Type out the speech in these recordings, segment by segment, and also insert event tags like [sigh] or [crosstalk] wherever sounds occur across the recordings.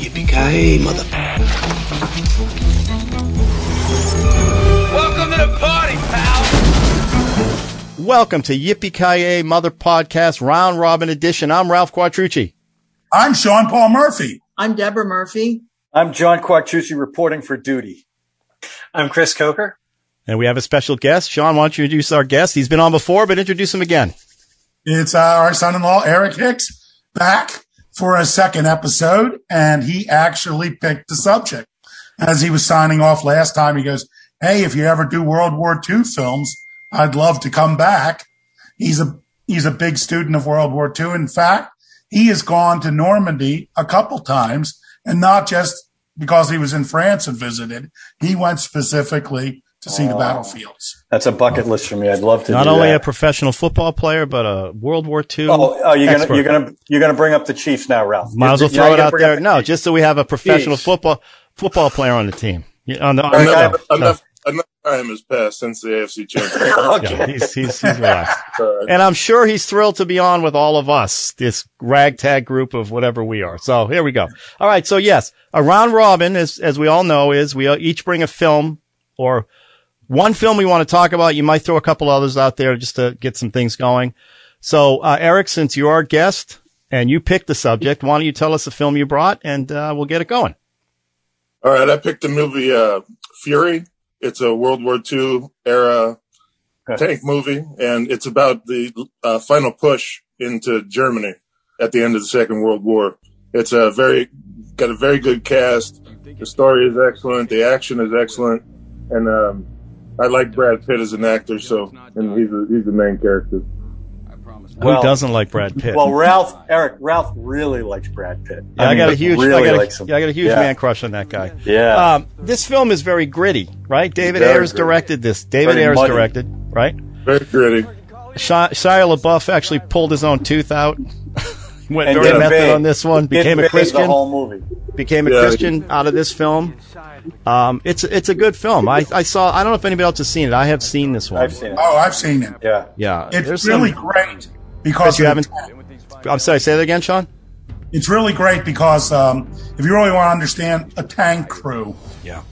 Yippee-ki-yay, mother... Welcome to the party, pal! Welcome to Yippee-ki-yay, Mother Podcast Round Robin Edition. I'm Ralph Quattrucci. I'm Sean Paul Murphy. I'm Deborah Murphy. I'm John Quattrucci reporting for duty. I'm Chris Coker. And we have a special guest. Sean, why don't you introduce our guest? He's been on before, but introduce him again. It's uh, our son-in-law, Eric Hicks, back for a second episode, and he actually picked the subject. As he was signing off last time, he goes, Hey, if you ever do World War II films, I'd love to come back. He's a, he's a big student of World War II. In fact, he has gone to Normandy a couple times and not just because he was in France and visited. He went specifically to see the oh. battlefields. That's a bucket list for me. I'd love to. Not do only that. a professional football player, but a World War II. Oh, oh, you're expert. gonna you're gonna you're gonna bring up the Chiefs now, Ralph. Might as well You're- you're throw it out there. up the No, Chiefs. just so we have a professional Jeez. football football player on the team. On the, on the Enough, no, enough, enough time has passed since the AFC championship. [laughs] okay. yeah, he's, he's, he's relaxed. [laughs] And I'm sure he's thrilled to be on with all of us, this ragtag group of whatever we are. So here we go. All right. So yes, a round robin, as, as we all know, is we each bring a film or one film we want to talk about. You might throw a couple others out there just to get some things going. So, uh, Eric, since you're our guest and you picked the subject, why don't you tell us the film you brought and, uh, we'll get it going. all right, I picked the movie uh, Fury. It's a World War II era tank movie, and it's about the uh, final push into Germany at the end of the Second World War. It's a very got a very good cast. The story is excellent. The action is excellent, and um, I like Brad Pitt as an actor. So, and he's a, he's the main character. Well- Who doesn't like Brad Pitt? Well, Ralph, Eric, Ralph really likes Brad Pitt. Yeah, I, mean, got a huge, really I got likes a, yeah, I got a huge Yeah. man crush on that guy. Yeah. Um, this film is very gritty, right? David Very Ayers gritty. directed this. David Very Ayers muddy. directed, right? Very gritty. Shia, Shia LaBeouf actually pulled his own tooth out. [laughs] [laughs] Went And very did method big. on this one. Did Became a Christian. The whole movie. Became a Yeah. Christian out of this film. Um, it's it's a good film. I, I saw. I don't know if anybody else has seen it. I have seen this one. I've seen it. Oh, I've seen it. Yeah. Yeah, It's there's really some- great because you haven't. I'm sorry. Say that again, Sean. it's really great because um, if you really want to understand a tank crew, Yeah.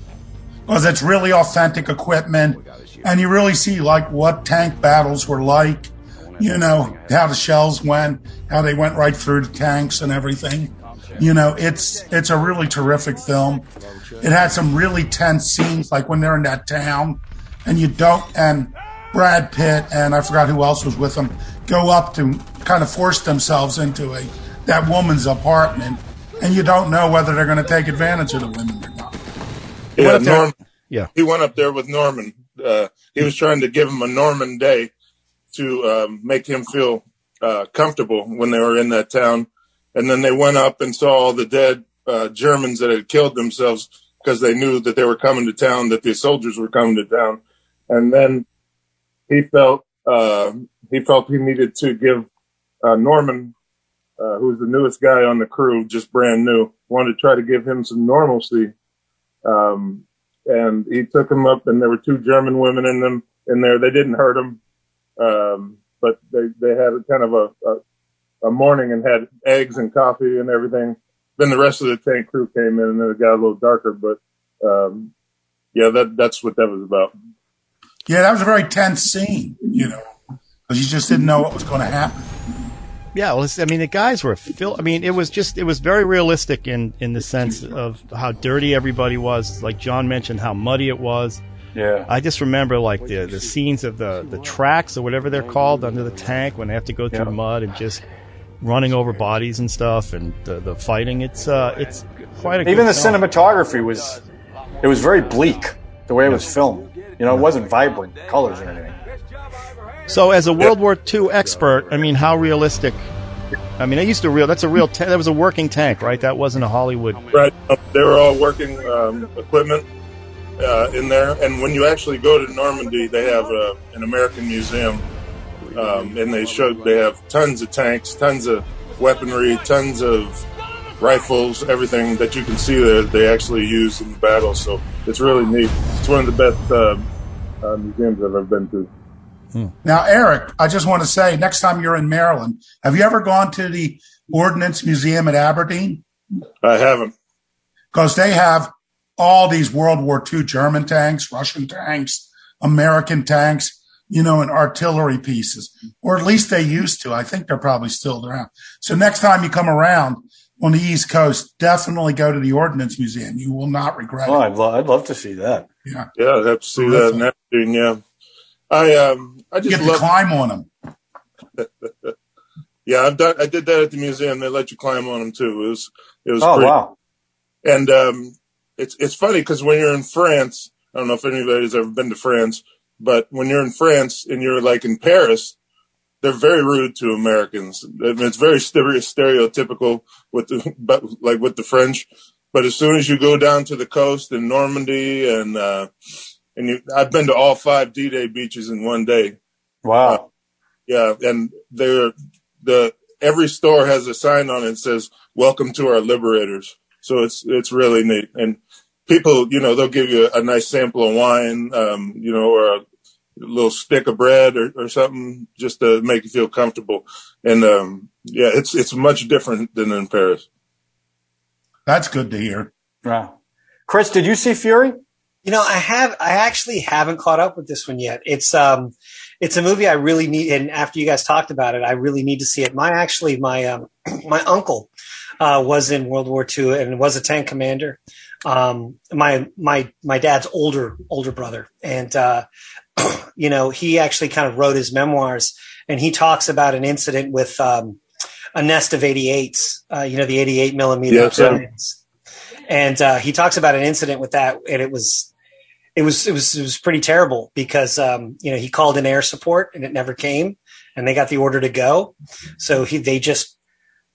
because it's really authentic equipment, and you really see like what tank battles were like. You know how the shells went, how they went right through the tanks and everything. You know, it's it's a really terrific film. It had some really tense scenes, like when they're in that town, and you don't. And Brad Pitt and I forgot who else was with them go up to kind of force themselves into a that woman's apartment, and you don't know whether they're going to take advantage of the women or not. Yeah, Norm. Yeah. He went up there with Norman. Uh, he was trying to give him a Norman day to um, make him feel uh, comfortable when they were in that town. And then they went up and saw all the dead uh, Germans that had killed themselves because they knew that they were coming to town, that the soldiers were coming to town. And then he felt uh, he felt he needed to give uh, Norman, uh, who's the newest guy on the crew, just brand new, wanted to try to give him some normalcy. Um, and he took him up, and there were two German women in them in there. They didn't hurt him, um, but they they had a kind of a, a a morning and had eggs and coffee and everything. Then the rest of the tank crew came in, and then it got a little darker. But um, yeah, that that's what that was about. Yeah, that was a very tense scene, you know, because you just didn't know what was going to happen. Yeah, well, I mean, the guys were fil- I mean, it was just, it was very realistic in, in the sense of how dirty everybody was. Like John mentioned, how muddy it was. Yeah. I just remember like the, the scenes of the, the tracks or whatever they're called under the tank when they have to go through Yeah. mud and just running over bodies and stuff and the, the fighting. It's, uh, it's quite a Even good the film. cinematography was, it was very bleak the way it was filmed. You know, it wasn't vibrant colors or anything. So, as a World War II expert, I mean, how realistic? I mean, I used to real. That's a real. Ta- that was a working tank, right? That wasn't a Hollywood. Right. They were all working um, equipment uh, in there. And when you actually go to Normandy, they have uh, an American museum, um, and they show they have tons of tanks, tons of weaponry, tons of rifles, everything that you can see that They actually use in the battle. So it's really neat. It's one of the best uh, uh, museums I've ever been to. Now, Eric, I just want to say, next time you're in Maryland, have you ever gone to the Ordnance Museum at Aberdeen? I haven't. Because they have all these World War II German tanks, Russian tanks, American tanks, you know, and artillery pieces, or at least they used to. I think they're probably still around. So next time you come around on the East Coast, definitely go to the Ordnance Museum. You will not regret Oh, it. I'd, lo- I'd love to see that. Yeah. Yeah, I'd have to see that in Aberdeen. Yeah, I um, I You just get to love. climb on them. [laughs] Yeah, I've done. I did that at the museum. They let you climb on them too. It was it was Oh, pretty. wow. And um, it's it's funny because when you're in France, I don't know if anybody's ever been to France, but when you're in France and you're like in Paris, they're very rude to Americans. I mean, it's very stereotypical with the [laughs] but like with the French. But as soon as you go down to the coast in Normandy and uh, and you, I've been to all five D-Day beaches in one day. Wow. Yeah, and they're the every store has a sign on it that says "Welcome to our liberators." So it's it's really neat, and people, you know, they'll give you a, nice sample of wine, um, you know, or a little stick of bread or, or something just to make you feel comfortable. And um, yeah, it's it's much different than in Paris. That's good to hear. Wow. Chris, did you see Fury? You know, I have, I actually haven't caught up with this one yet. It's, um, it's a movie I really need. And after you guys talked about it, I really need to see it. My, actually, my, um, [clears throat] my uncle, uh, was in World War II and was a tank commander. Um, my, my, my dad's older, older brother. And, uh, [clears throat] you know, he actually kind of wrote his memoirs and he talks about an incident with, um, a nest of 88s, uh, you know, the 88 millimeter sir. cannons. And, uh, he talks about an incident with that and it was, it was, it was, it was pretty terrible because, um, you know, he called in air support and it never came and they got the order to go. So he, they just,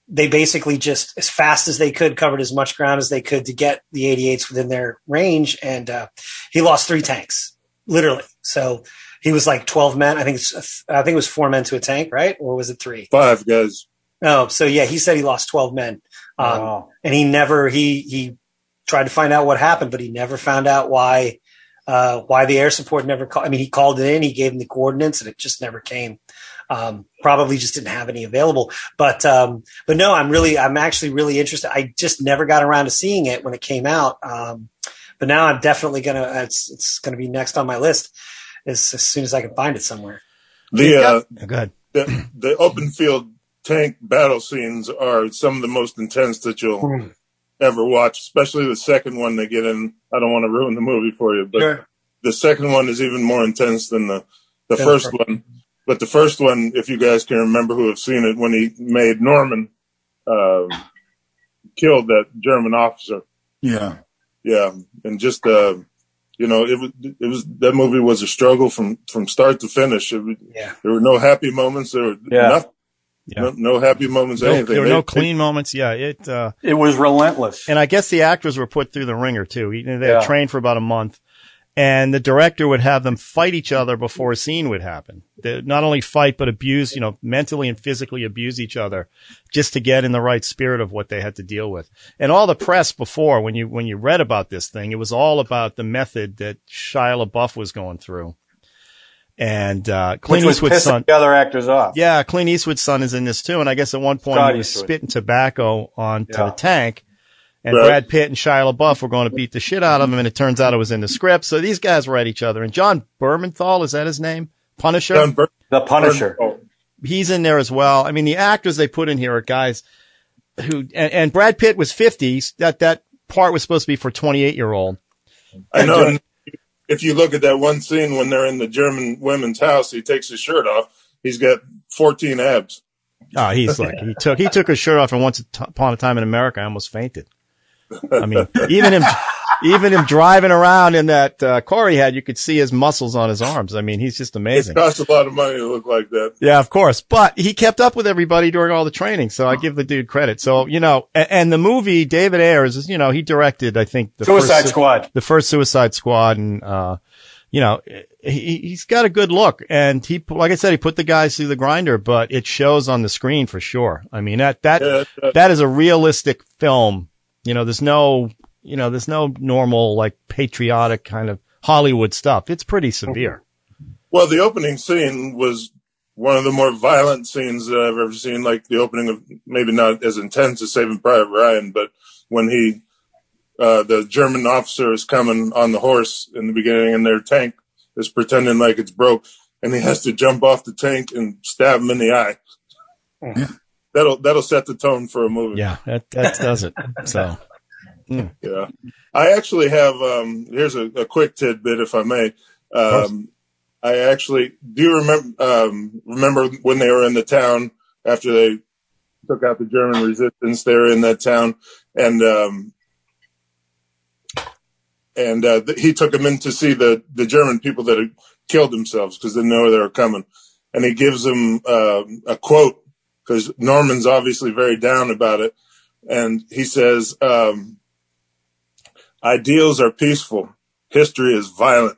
they basically just as fast as they could covered as much ground as they could to get the 88s within their range. And, uh, he lost three tanks, literally. So he was like 12 men. I think it's, I think it was four men to a tank, right? Or was it three? Five guys. Oh, so yeah, he said he lost 12 men. Um, Wow. and he never, he, he tried to find out what happened, but he never found out why, uh, why the air support never called. I mean, he called it in, he gave him the coordinates and it just never came. Um, probably just didn't have any available, but, um, but no, I'm really, I'm actually really interested. I just never got around to seeing it when it came out. Um, but now I'm definitely gonna, it's, it's gonna be next on my list as, as soon as I can find it somewhere. The uh, Go ahead. the the open field tank battle scenes are some of the most intense that you'll ever watch, especially the second one they get in. I don't want to ruin the movie for you, but Sure. the second one is even more intense than the the Yeah, first sure. one. But the first one, if you guys can remember who have seen it, when he made Norman um, killed that German officer, Yeah. yeah, and just uh, you know, it was it was that movie was a struggle from from start to finish. It, Yeah. there were no happy moments. There were Yeah. nothing. Yeah. No, no happy moments. No, anything. there were no they- clean moments. Yeah, it, uh, It was relentless. and I guess the actors were put through the ringer too. He- They Yeah. had trained for about a month, and the director would have them fight each other before a scene would happen. They not only fight, but abuse, you know, mentally and physically abuse each other just to get in the right spirit of what they had to deal with. And all the press before, when you when you read about this thing, it was all about the method that Shia LaBeouf was going through. And uh, Which Clint was Eastwood's son, the other actors off. yeah, Clint Eastwood's son is in this too. And I guess at one point he was Eastwood. spitting tobacco onto Yeah. the tank. And Right. Brad Pitt and Shia LaBeouf were going to beat the shit out of him. And it turns out it was in the script. So these guys were at each other. And John Bermenthal, is that his name? Punisher? John Bur- The Punisher. Oh, He's in there as well. I mean, the actors they put in here are guys who, and, and Brad Pitt was 50. That, that part was supposed to be for 28 year old. I know. And if you look at that one scene when they're in the German women's house, he takes his shirt off. He's got 14 abs. Oh, he's like, he took, he took his shirt off and once upon a time in America, I almost fainted. I mean, even him, even him driving around in that, uh, car he had, you could see his muscles on his arms. I mean, he's just amazing. It amazing. costs a lot of money to look like that. Yeah, of course. But he kept up with everybody during all the training. So I give the dude credit. So, you know, and, and the movie, David Ayers is, you know, he directed, I think the Suicide first, Squad. the first Suicide Squad and, uh, you know, he, he's got a good look and he, like I said, he put the guys through the grinder, but it shows on the screen for sure. I mean, that, that, Yeah, that is a realistic film. You know, there's no, you know, there's no normal, like patriotic kind of Hollywood stuff. It's pretty severe. Well, the opening scene was one of the more violent scenes that I've ever seen. Like the opening of maybe not as intense as Saving Private Ryan, but when he, uh, the German officer is coming on the horse in the beginning, and their tank is pretending like it's broke, and he has to jump off the tank and stab him in the eye. Yeah. That'll that'll set the tone for a movie. Yeah, that, that does it. So, Yeah. I actually have, um, here's a, a quick tidbit, if I may. Um, I actually do remember, um, remember when they were in the town after they took out the German resistance, they were in that town and, um, and, uh, th- he took them in to see the, the German people that had killed themselves because they know they were coming. And he gives them, uh, a quote because Norman's obviously very down about it. And he says, um, ideals are peaceful. History is violent.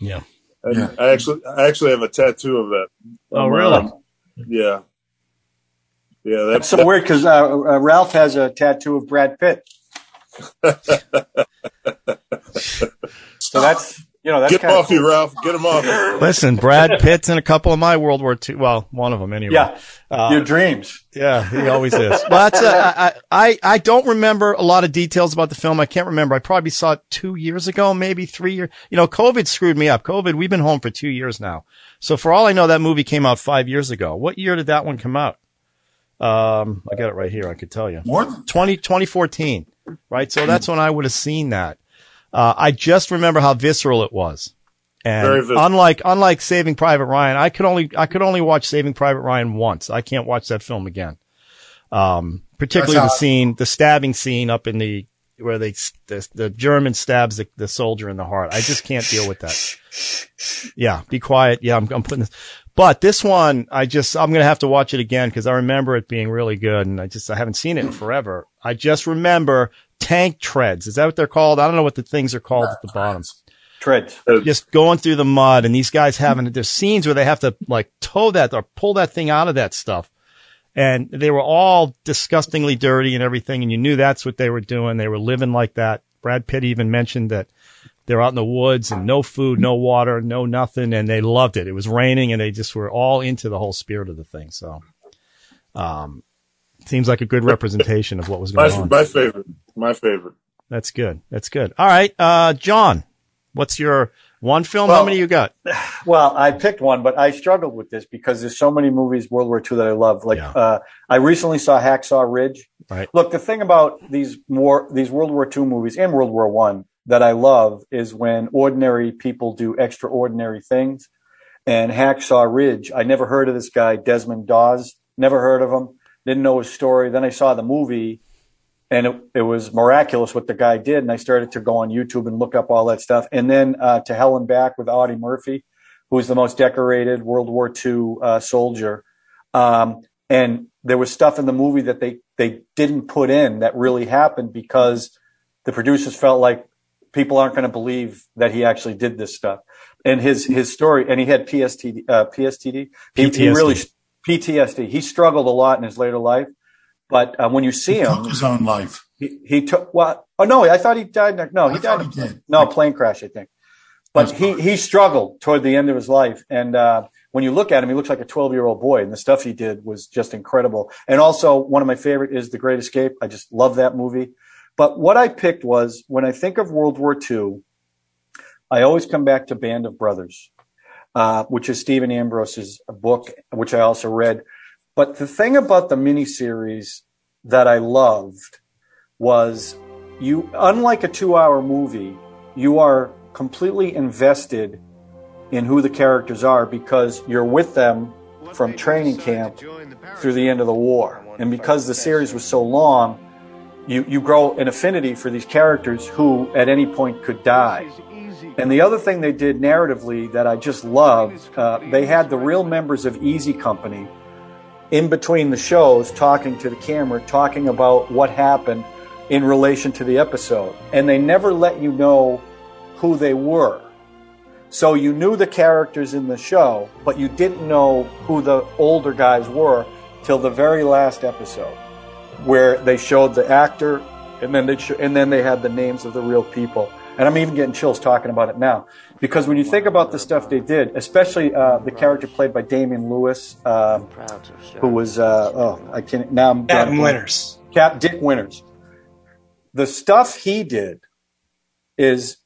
yeah. And Yeah. I actually, I actually have a tattoo of that. Oh, Um, really? Yeah. Yeah. That's That's so weird because uh, uh, Ralph has a tattoo of Brad Pitt. [laughs] so that's you know that's get him kind off you, Ralph. Get him off. you. [laughs] Listen, Brad Pitt's in a couple of my World War II. Well, one of them anyway. Yeah, Uh, your dreams. Yeah, he always is. Well, that's, uh, I, I, I don't remember a lot of details about the film. I can't remember. I probably saw it two years ago, maybe three years. You know, COVID screwed me up. COVID, we've been home for two years now. So for all I know, that movie came out five years ago. What year did that one come out? Um, I got it right here. I could tell you. More than 20, 2014, right? So that's when I would have seen that. Uh, I just remember how visceral it was. Very And visceral. unlike, unlike Saving Private Ryan, I could only, I could only watch Saving Private Ryan once. I can't watch that film again. Um, particularly the scene, the stabbing scene up in the, where they, the, the German stabs the, the soldier in the heart. I just can't deal with that. Yeah, be quiet. Yeah, I'm, I'm putting this, but this one, I just, I'm going to have to watch it again because I remember it being really good and I just, I haven't seen it in forever. I just remember tank treads. Is that what they're called? I don't know what the things are called at the bottom. Treads. Just going through the mud and these guys having, there's scenes where they have to like tow that or pull that thing out of that stuff. And they were all disgustingly dirty and everything. And you knew that's what they were doing. They were living like that. Brad Pitt even mentioned that they're out in the woods and no food, no water, no nothing. And they loved it. It was raining and they just were all into the whole spirit of the thing. So, um, seems like a good representation of what was going My, on. my favorite. My favorite. That's good. That's good. All right. Uh, John, what's your one film? How many you got? [sighs] Well, I picked one, but I struggled with this because there's so many movies World War II that I love. Like Yeah. uh, I recently saw Hacksaw Ridge. Right. Look, the thing about these war these World War II movies and World War One that I love is when ordinary people do extraordinary things. And Hacksaw Ridge, I never heard of this guy Desmond Doss. Never heard of him. Didn't know his story. Then I saw the movie, and it, it was miraculous what the guy did. And I started to go on YouTube and look up all that stuff. And then uh, to Hell and Back with Audie Murphy, who was the most decorated World War II uh, soldier. Um, and there was stuff in the movie that they they didn't put in that really happened because the producers felt like people aren't going to believe that he actually did this stuff. And his his story, and he had PSTD, uh, PSTD. He, he really PTSD. He struggled a lot in his later life, but uh, when you see he him, took his own life. he, he took well. Oh no, I thought he died. No, he I died. he. No, plane crash, I think. But That's he he struggled toward the end of his life, and uh, when you look at him, he looks like a 12 year old boy, and the stuff he did was just incredible. And also, one of my favorite is The Great Escape. I just love that movie. But what I picked was when I think of World War II, I always come back to Band of Brothers, uh, which is Stephen Ambrose's book, which I also read. But the thing about the miniseries that I loved was you, unlike a two hour movie, you are completely invested in who the characters are because you're with them from training camp through the end of the war. And because the series was so long, you, you grow an affinity for these characters who at any point could die. And the other thing they did narratively that I just loved, uh, they had the real members of Easy Company in between the shows talking to the camera, talking about what happened in relation to the episode. And they never let you know who they were. So you knew the characters in the show, but you didn't know who the older guys were till the very last episode, where they showed the actor, and then they sh- and then they had the names of the real people. And I'm even getting chills talking about it now. Because when you think about the stuff they did, especially uh, the character played by Damian Lewis, um, who was, uh, oh, I can't, now I'm Captain Winters. Cap Dick Winters. The stuff he did is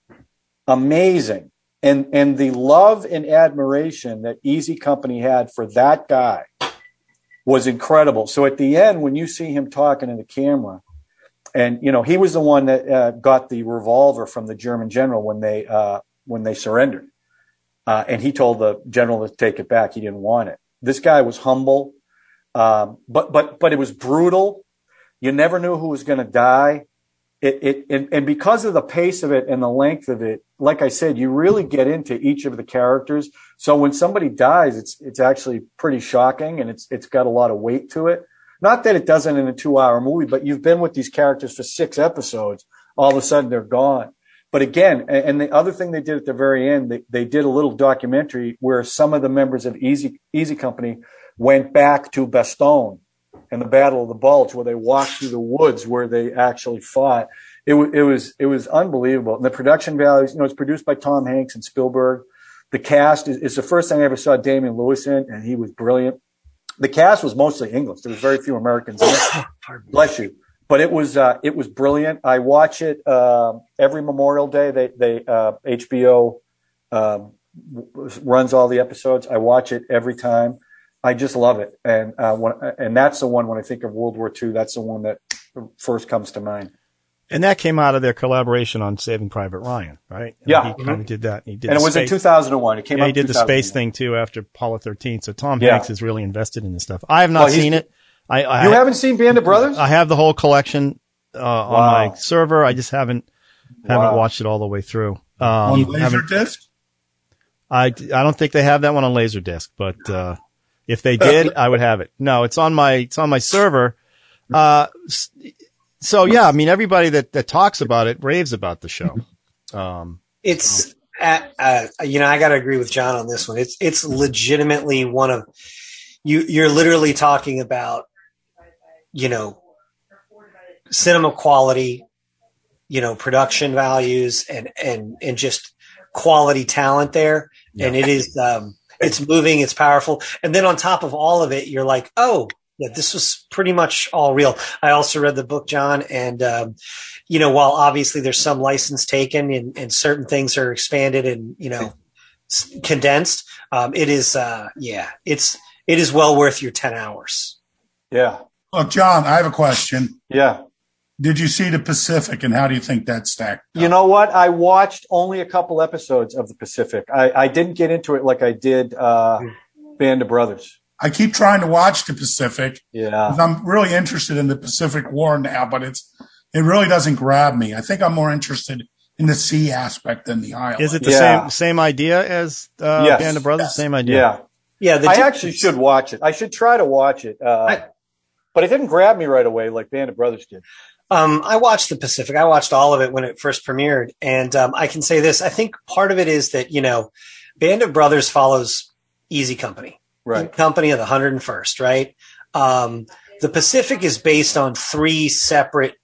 amazing. And, and the love and admiration that Easy Company had for that guy was incredible. So at the end, when you see him talking to the camera, and you know he was the one that uh, got the revolver from the German general when they uh, when they surrendered, uh, and he told the general to take it back. He didn't want it. This guy was humble, um, but but but it was brutal. You never knew who was going to die. It, it and, and because of the pace of it and the length of it, like I said, you really get into each of the characters. So when somebody dies, it's it's actually pretty shocking and it's it's got a lot of weight to it. Not that it doesn't in a two hour movie, but you've been with these characters for six episodes. All of a sudden they're gone. But again, and the other thing they did at the very end, they, they did a little documentary where some of the members of Easy, Easy Company went back to Bastogne and the Battle of the Bulge where they walked through the woods where they actually fought. It, w- it was, it was unbelievable. And the production values, you know, it's produced by Tom Hanks and Spielberg. The cast is, is the first thing I ever saw Damian Lewis in and he was brilliant the cast was mostly English. There was very few Americans in it. [coughs] Bless you. But it was uh, it was brilliant. I watch it uh, every Memorial Day. They they uh, HBO um, runs all the episodes. I watch it every time. I just love it, and uh, when, and that's the one when I think of World War II. That's the one that first comes to mind. And that came out of their collaboration on Saving Private Ryan, right? And Yeah. he kind Mhm. of did that. He did And it was in 2001. It came Yeah, out. he did the space thing too after Apollo 13. So Tom Yeah. Hanks is really invested in this stuff. I have not Well, seen it. I, I You haven't seen Band of Brothers? I have the whole collection uh, on my server. I just haven't haven't Wow. watched it all the way through. Um, on haven't- Laserdisc? I, I don't think they have that one on Laserdisc, but uh, if they did, [laughs] I would have it. No, it's on my it's on my server. Uh, so yeah, I mean everybody that that talks about it raves about the show. Um, It's, uh, uh, you know, I got to agree with John on this one. It's it's legitimately one of you. You're literally talking about, you know, cinema quality, you know, production values, and and and just quality talent there. And it is, um, it's moving, it's powerful, and then on top of all of it, you're like, oh. Yeah, this was pretty much all real. I also read the book, John, and um, you know, while obviously there's some license taken and, and certain things are expanded and you know condensed, um, it is uh, yeah, it's it is well worth your ten hours. Yeah. Well, John, I have a question. Yeah. Did you see the Pacific, and how do you think that stacked? You know what? I watched only a couple episodes of the Pacific. I, I didn't get into it like I did uh, Band of Brothers. I keep trying to watch the Pacific. Yeah, I'm really interested in the Pacific War now, but it's it really doesn't grab me. I think I'm more interested in the sea aspect than the island. is it the Yeah. same same idea as uh, Yes. Band of Brothers? Yes. Same idea. Yeah. Yeah, the I actually should watch it. I should try to watch it. Uh, I- but it didn't grab me right away like Band of Brothers did. Um, I watched the Pacific. I watched all of it when it first premiered, and um, I can say this: I think part of it is that you know, Band of Brothers follows Easy Company, Right. Company of the 101st, right? Um, the Pacific is based on three separate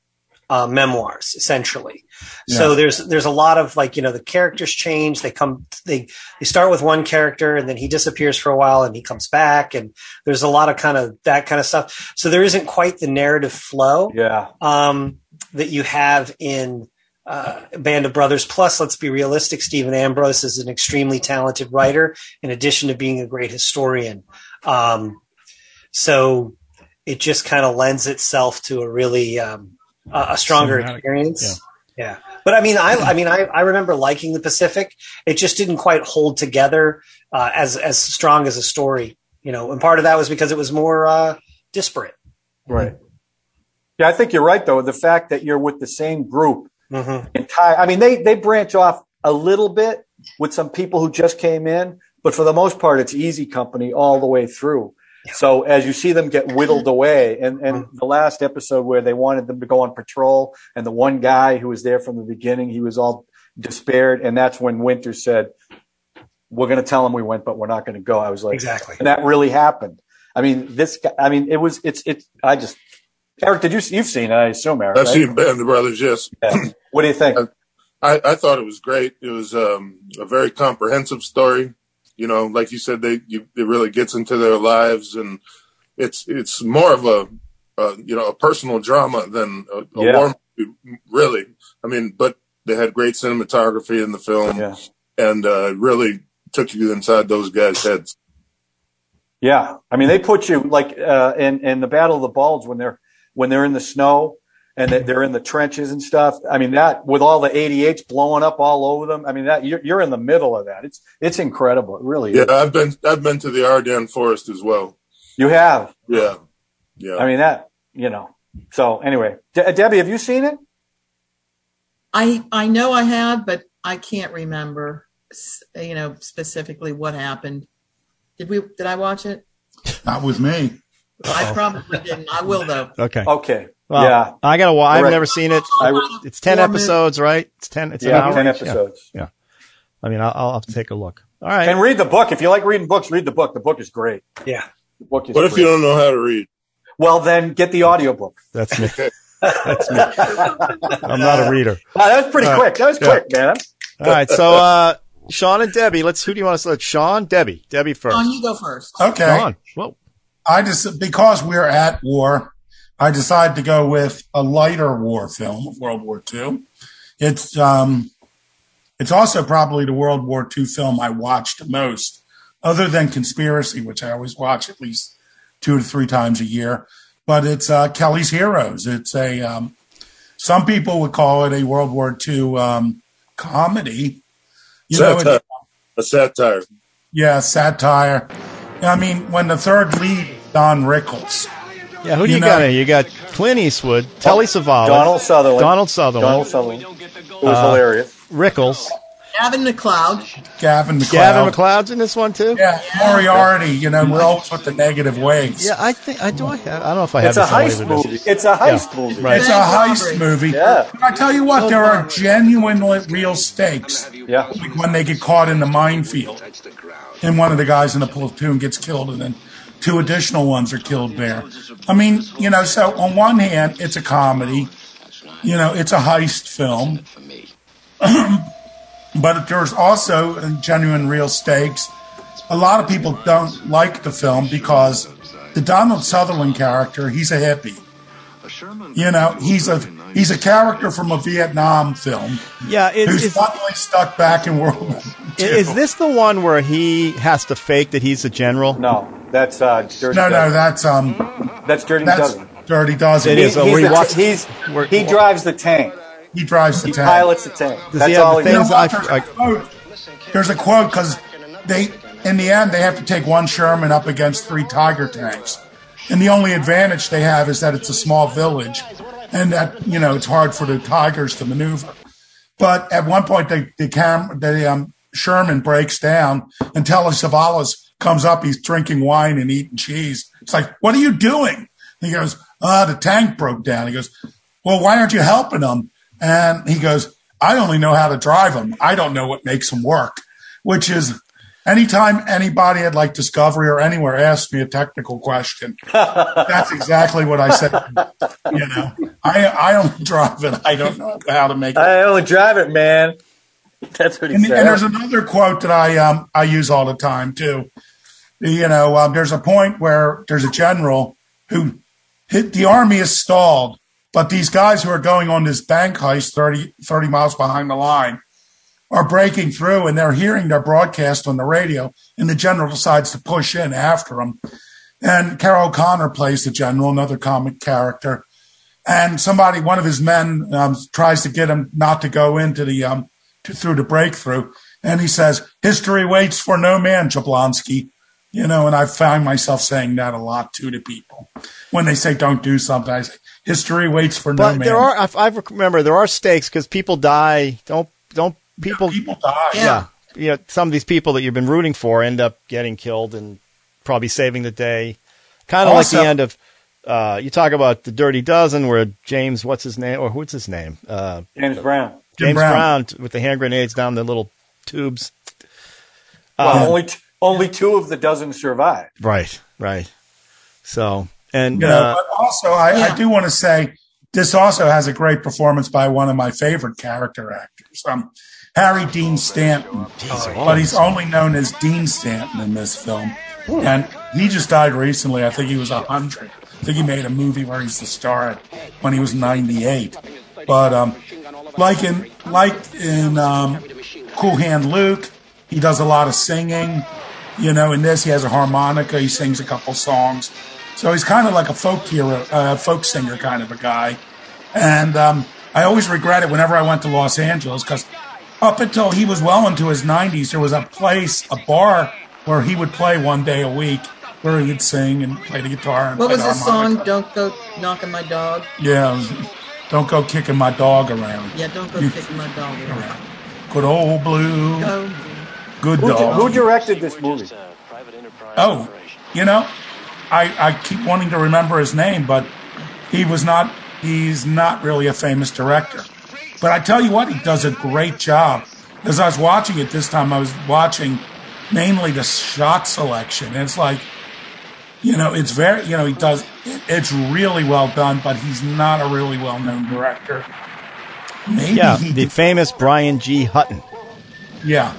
uh, memoirs, essentially. So there's there's a lot of like you know the characters change. They come they they start with one character and then he disappears for a while and he comes back and there's a lot of kind of that kind of stuff. So there isn't quite the narrative flow Yeah. um, that you have in uh, Band of Brothers. Plus, let's be realistic, Stephen Ambrose is an extremely talented writer, in addition to being a great historian. Um, so it just kind of lends itself to a really um, a, a stronger Cinematic. experience. Yeah. But I mean, I, I mean, I, I remember liking the Pacific. It just didn't quite hold together uh, as as strong as a story, you know. And part of that was because it was more uh, disparate. Right. Yeah, I think you're right though. The fact that you're with the same group Mm-hmm. entire. I mean, they they branch off a little bit with some people who just came in, but for the most part, it's easy company all the way through. So as you see them get whittled away, and and the last episode where they wanted them to go on patrol, and the one guy who was there from the beginning, he was all despaired, and that's when Winter said, "We're going to tell them we went, but we're not going to go." I was like, Exactly. and that really happened. I mean, this. guy- I mean, it was. It's. It's. I just. Eric, did you? You've seen it, I assume, Eric. I've right? seen Band of Brothers, yes. Yeah. What do you think? I, I thought it was great. It was um, a very comprehensive story. You know, like you said, they you, it really gets into their lives, and it's it's more of a, a you know a personal drama than a, a Yeah. war movie, really. I mean, but they had great cinematography in the film, Yeah. and uh, really took you inside those guys' heads. Yeah, I mean they put you like uh, in in the Battle of the Bulge when they're when they're in the snow and they- they're in the trenches and stuff. I mean that with all the 88s blowing up all over them. I mean that you're, you're in the middle of that. It's it's incredible. It really Yeah, is. I've been I've been to the Ardennes Forest as well. You have. Yeah, yeah. I mean that. You know. So anyway, De- Debbie, have you seen it? I I know I have, but I can't remember, you know, specifically what happened. Did we? Did I watch it? Not with me. I probably didn't. I will though. Okay. Okay. Well, yeah. I gotta. wa- I've Correct. never seen it. I- It's ten Four minutes. episodes, right? It's ten. It's an Yeah. hour. Ten Yeah. episodes. I mean, I'll, I'll have to take a look. All right. And read the book. If you like reading books, read the book. The book is great. Yeah. The book is what if you don't know how to read? Well, then get the audiobook. That's me. That's me. I'm not a reader. [laughs] Wow, that was pretty All right. quick. That was Yeah. quick, man. All right. So, uh, Sean and Debbie, let's, who do you want to select? Sean, Debbie. Debbie first. Sean, you go first. Okay. Sean. Whoa. I just because we're at war, I decided to go with a lighter war film, of World War II. It's um, it's also probably the World War II film I watched most, other than Conspiracy, which I always watch at least two to three times a year. But it's uh, Kelly's Heroes. It's a um, some people would call it a World War II um, comedy. You satire. it's- A satire. yeah, satire. I mean, when the third lead, Don Rickles. Yeah. Who do you, You know- got here? You got Clint Eastwood, Telly Savalas, Donald Sutherland. Donald Sutherland, Donald Sutherland. It was Uh, hilarious. Rickles, Gavin MacLeod. Gavin MacLeod. Gavin MacLeod's in this one too. Yeah, Moriarty. You know, we're always with the negative ways. Yeah, I think I do. I, have, I don't know if I have It's a this on heist movie. It's a heist Yeah, movie. right. It's a heist movie. Yeah. But I tell you what, there are genuine real stakes. Yeah. Like when they get caught in the minefield, and one of the guys in the platoon gets killed, and then two additional ones are killed there. I mean, you know, so on one hand, it's a comedy. You know, it's a heist film. [clears throat] but there's also genuine real stakes. A lot of people don't like the film because the Donald Sutherland character, he's a hippie. You know, he's a he's a character from a Vietnam film Yeah, it, who's is, suddenly stuck back in World War II. is this the one where he has to fake that he's a general? No, that's uh, Dirty No, no, that's um, that's Dirty that's Dozen. Dirty Dozen. It He- is. So he's, where he the- walks- he's- he drives the tank. He drives the tank. He tank. pilots the tank. Does That's he all the he You know things does. what? I- There's a quote. There's a quote because they, in the end, they have to take one Sherman up against three Tiger tanks, and the only advantage they have is that it's a small village, and that you know it's hard for the Tigers to maneuver. But at one point, the the cam the um, Sherman breaks down, and Telly Savalas comes up. He's drinking wine and eating cheese. It's like, what are you doing? He goes, ah, the tank broke down. He goes, well, why aren't you helping them? And he goes, I only know how to drive them. I don't know what makes them work, which is anytime anybody at like Discovery or anywhere asks me a technical question, [laughs] that's exactly what I said. You know, I, I only drive it. I don't know how to make it. I only drive it, man. That's what he And, said. and there's another quote that I um I use all the time too. You know, um, there's a point where there's a general who hit, the army is stalled, but these guys who are going on this bank heist 30, 30 miles behind the line are breaking through, and they're hearing their broadcast on the radio, and the general decides to push in after them. And Carroll O'Connor plays the general, another comic character. And somebody, one of his men, um, tries to get him not to go into the um, to, through the breakthrough, and he says, "History waits for no man, Jablonski." You know, and I find myself saying that a lot too to people when they say don't do something. I say, "History waits for no But man." there are. I, I remember there are stakes because people die. Don't don't people? people die. yeah. You know, some of these people that you've been rooting for end up getting killed and probably saving the day. Kind of like the end of. Uh, you talk about the Dirty Dozen, where James, what's his name, or what's his name? Uh, James Brown. James Brown. Brown. with the hand grenades down the little tubes. Well, Uh, only t- only two of the dozen survived. Right, right. So, and You know, uh, but also I, Yeah. I do want to say this also has a great performance by one of my favorite character actors, um, Harry Dean Stanton. but he's only known as Dean Stanton in this film. And he just died recently. I think he was 100. I think he made a movie where he's the star when he was 98. But um, like in like in um, Cool Hand Luke, he does a lot of singing. You know, in this he has a harmonica. He sings a couple songs. So he's kind of like a folk hero, uh, folk singer kind of a guy. And um, I always regret it whenever I went to Los Angeles because up until he was well into his 90s, there was a place, a bar where he would play one day a week where he'd sing and play the guitar. what was the song? Don't go knocking my dog. Yeah, was, don't go kicking my dog around. Yeah, don't go you, kicking my dog around. Good old blue. Go. Good who, dog. Who directed this movie? Oh, you know, I I keep wanting to remember his name, but he was not. He's not really a famous director. But I tell you what, he does a great job. As I was watching it this time, I was watching mainly the shot selection. And It's like, you know, it's very, you know, he does, it's really well done, but he's not a really well known director. Maybe yeah, the did, famous Brian G. Hutton. Yeah.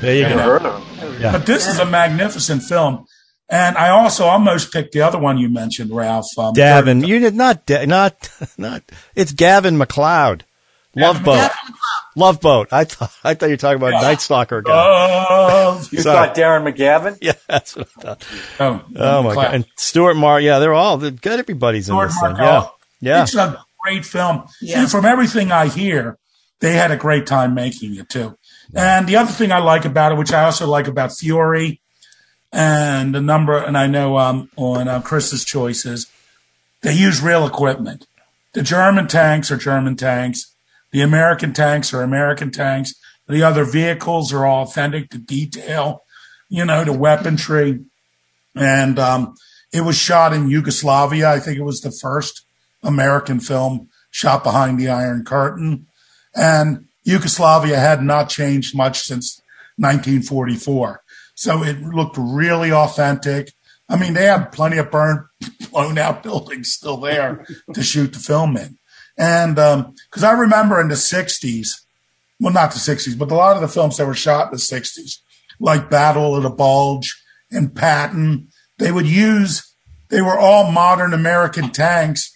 there you go. Yeah. But this is a magnificent film. And I also almost picked the other one you mentioned, Ralph. Um, Gavin, you did not, not, [laughs] not. It's Gavin MacLeod. Love Boat. Love Boat. I thought I thought you were talking about yeah. Night Stalker guy. Uh, you thought Darren McGavin? [laughs] Yeah, that's what I thought. Oh, oh my god! And Stuart Mar, yeah, they're all they're good. Everybody's Stuart in this thing. Yeah, yeah. It's a great film. Yeah. And from everything I hear, they had a great time making it too. And the other thing I like about it, which I also like about Fury, and a number, and I know um, on uh, Chris's choices, they use real equipment. The German tanks are German tanks. The American tanks are American tanks. The other vehicles are all authentic to detail, you know, to weaponry. And um, it was shot in Yugoslavia. I think it was the first American film shot behind the Iron Curtain. And Yugoslavia had not changed much since 1944. So it looked really authentic. I mean, they had plenty of burned, [laughs] blown out buildings still there to shoot the film in. And because um, I remember in the 60s, well, not the 60s, but a lot of the films that were shot in the 60s, like Battle of the Bulge and Patton, they would use, they were all modern American tanks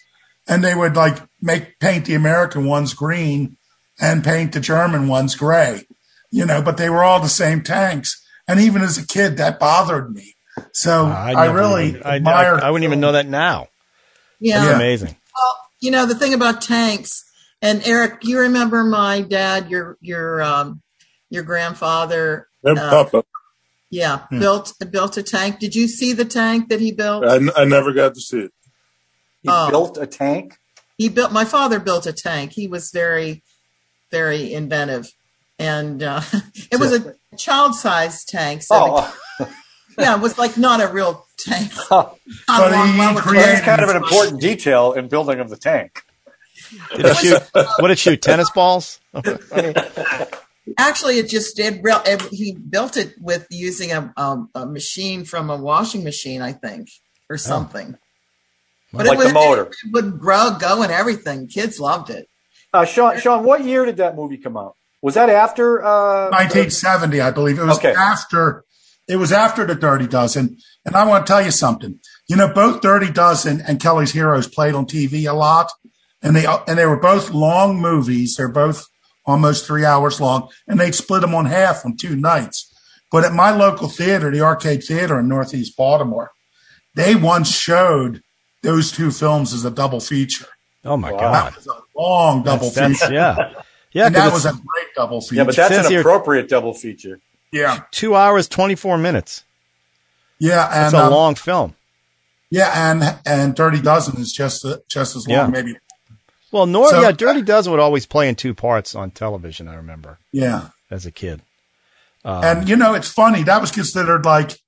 and they would like make, paint the American ones green and paint the German ones gray, you know, but they were all the same tanks. And even as a kid, that bothered me. So uh, I, I, really even, admire. I, I, I, wouldn't even know that now. Yeah. That's amazing you know, the thing about tanks, and Eric, you remember my dad, your your um, your grandfather. Uh, yeah, hmm. built built a tank. Did you see the tank that he built? I, I never got to see it. He oh. built a tank. He built. My father built a tank. He was very, very inventive, and uh, [laughs] it was a child-sized tank. So oh. the, [laughs] yeah, it was like not a real tank. [laughs] but he created kind of an important detail in building of the tank. Did it shoot? what did it shoot? Tennis balls? Actually, it just did. It, he built it with using a, a, a, machine from a washing machine, I think, or oh. something. Oh. But like it would, the motor. It, it would grow, go, and everything. Kids loved it. Uh, Sean, Sean, what year did that movie come out? Was that after uh, 1970? I believe it was okay. after it was after the Dirty Dozen. And I want to tell you something. You know, both Dirty Dozen and Kelly's Heroes played on TV a lot. And they, and they were both long movies. They're both almost three hours long and they'd split them on half on two nights. But at my local theater, the Arcade Theater in Northeast Baltimore, they once showed those two films as a double feature. Oh my wow. God. That was a long double that's, feature. yeah. Yeah. And that was a great double feature. Yeah, but that's an appropriate double feature. Yeah. Two hours, 24 minutes. Yeah. And, it's a um, long film. Yeah. And, and Dirty Dozen is just, just as long, yeah. maybe. Well, nor, so, yeah, Dirty Dozen would always play in two parts on television. I remember. Yeah. As a kid. Um, and you know, it's funny. That was considered like,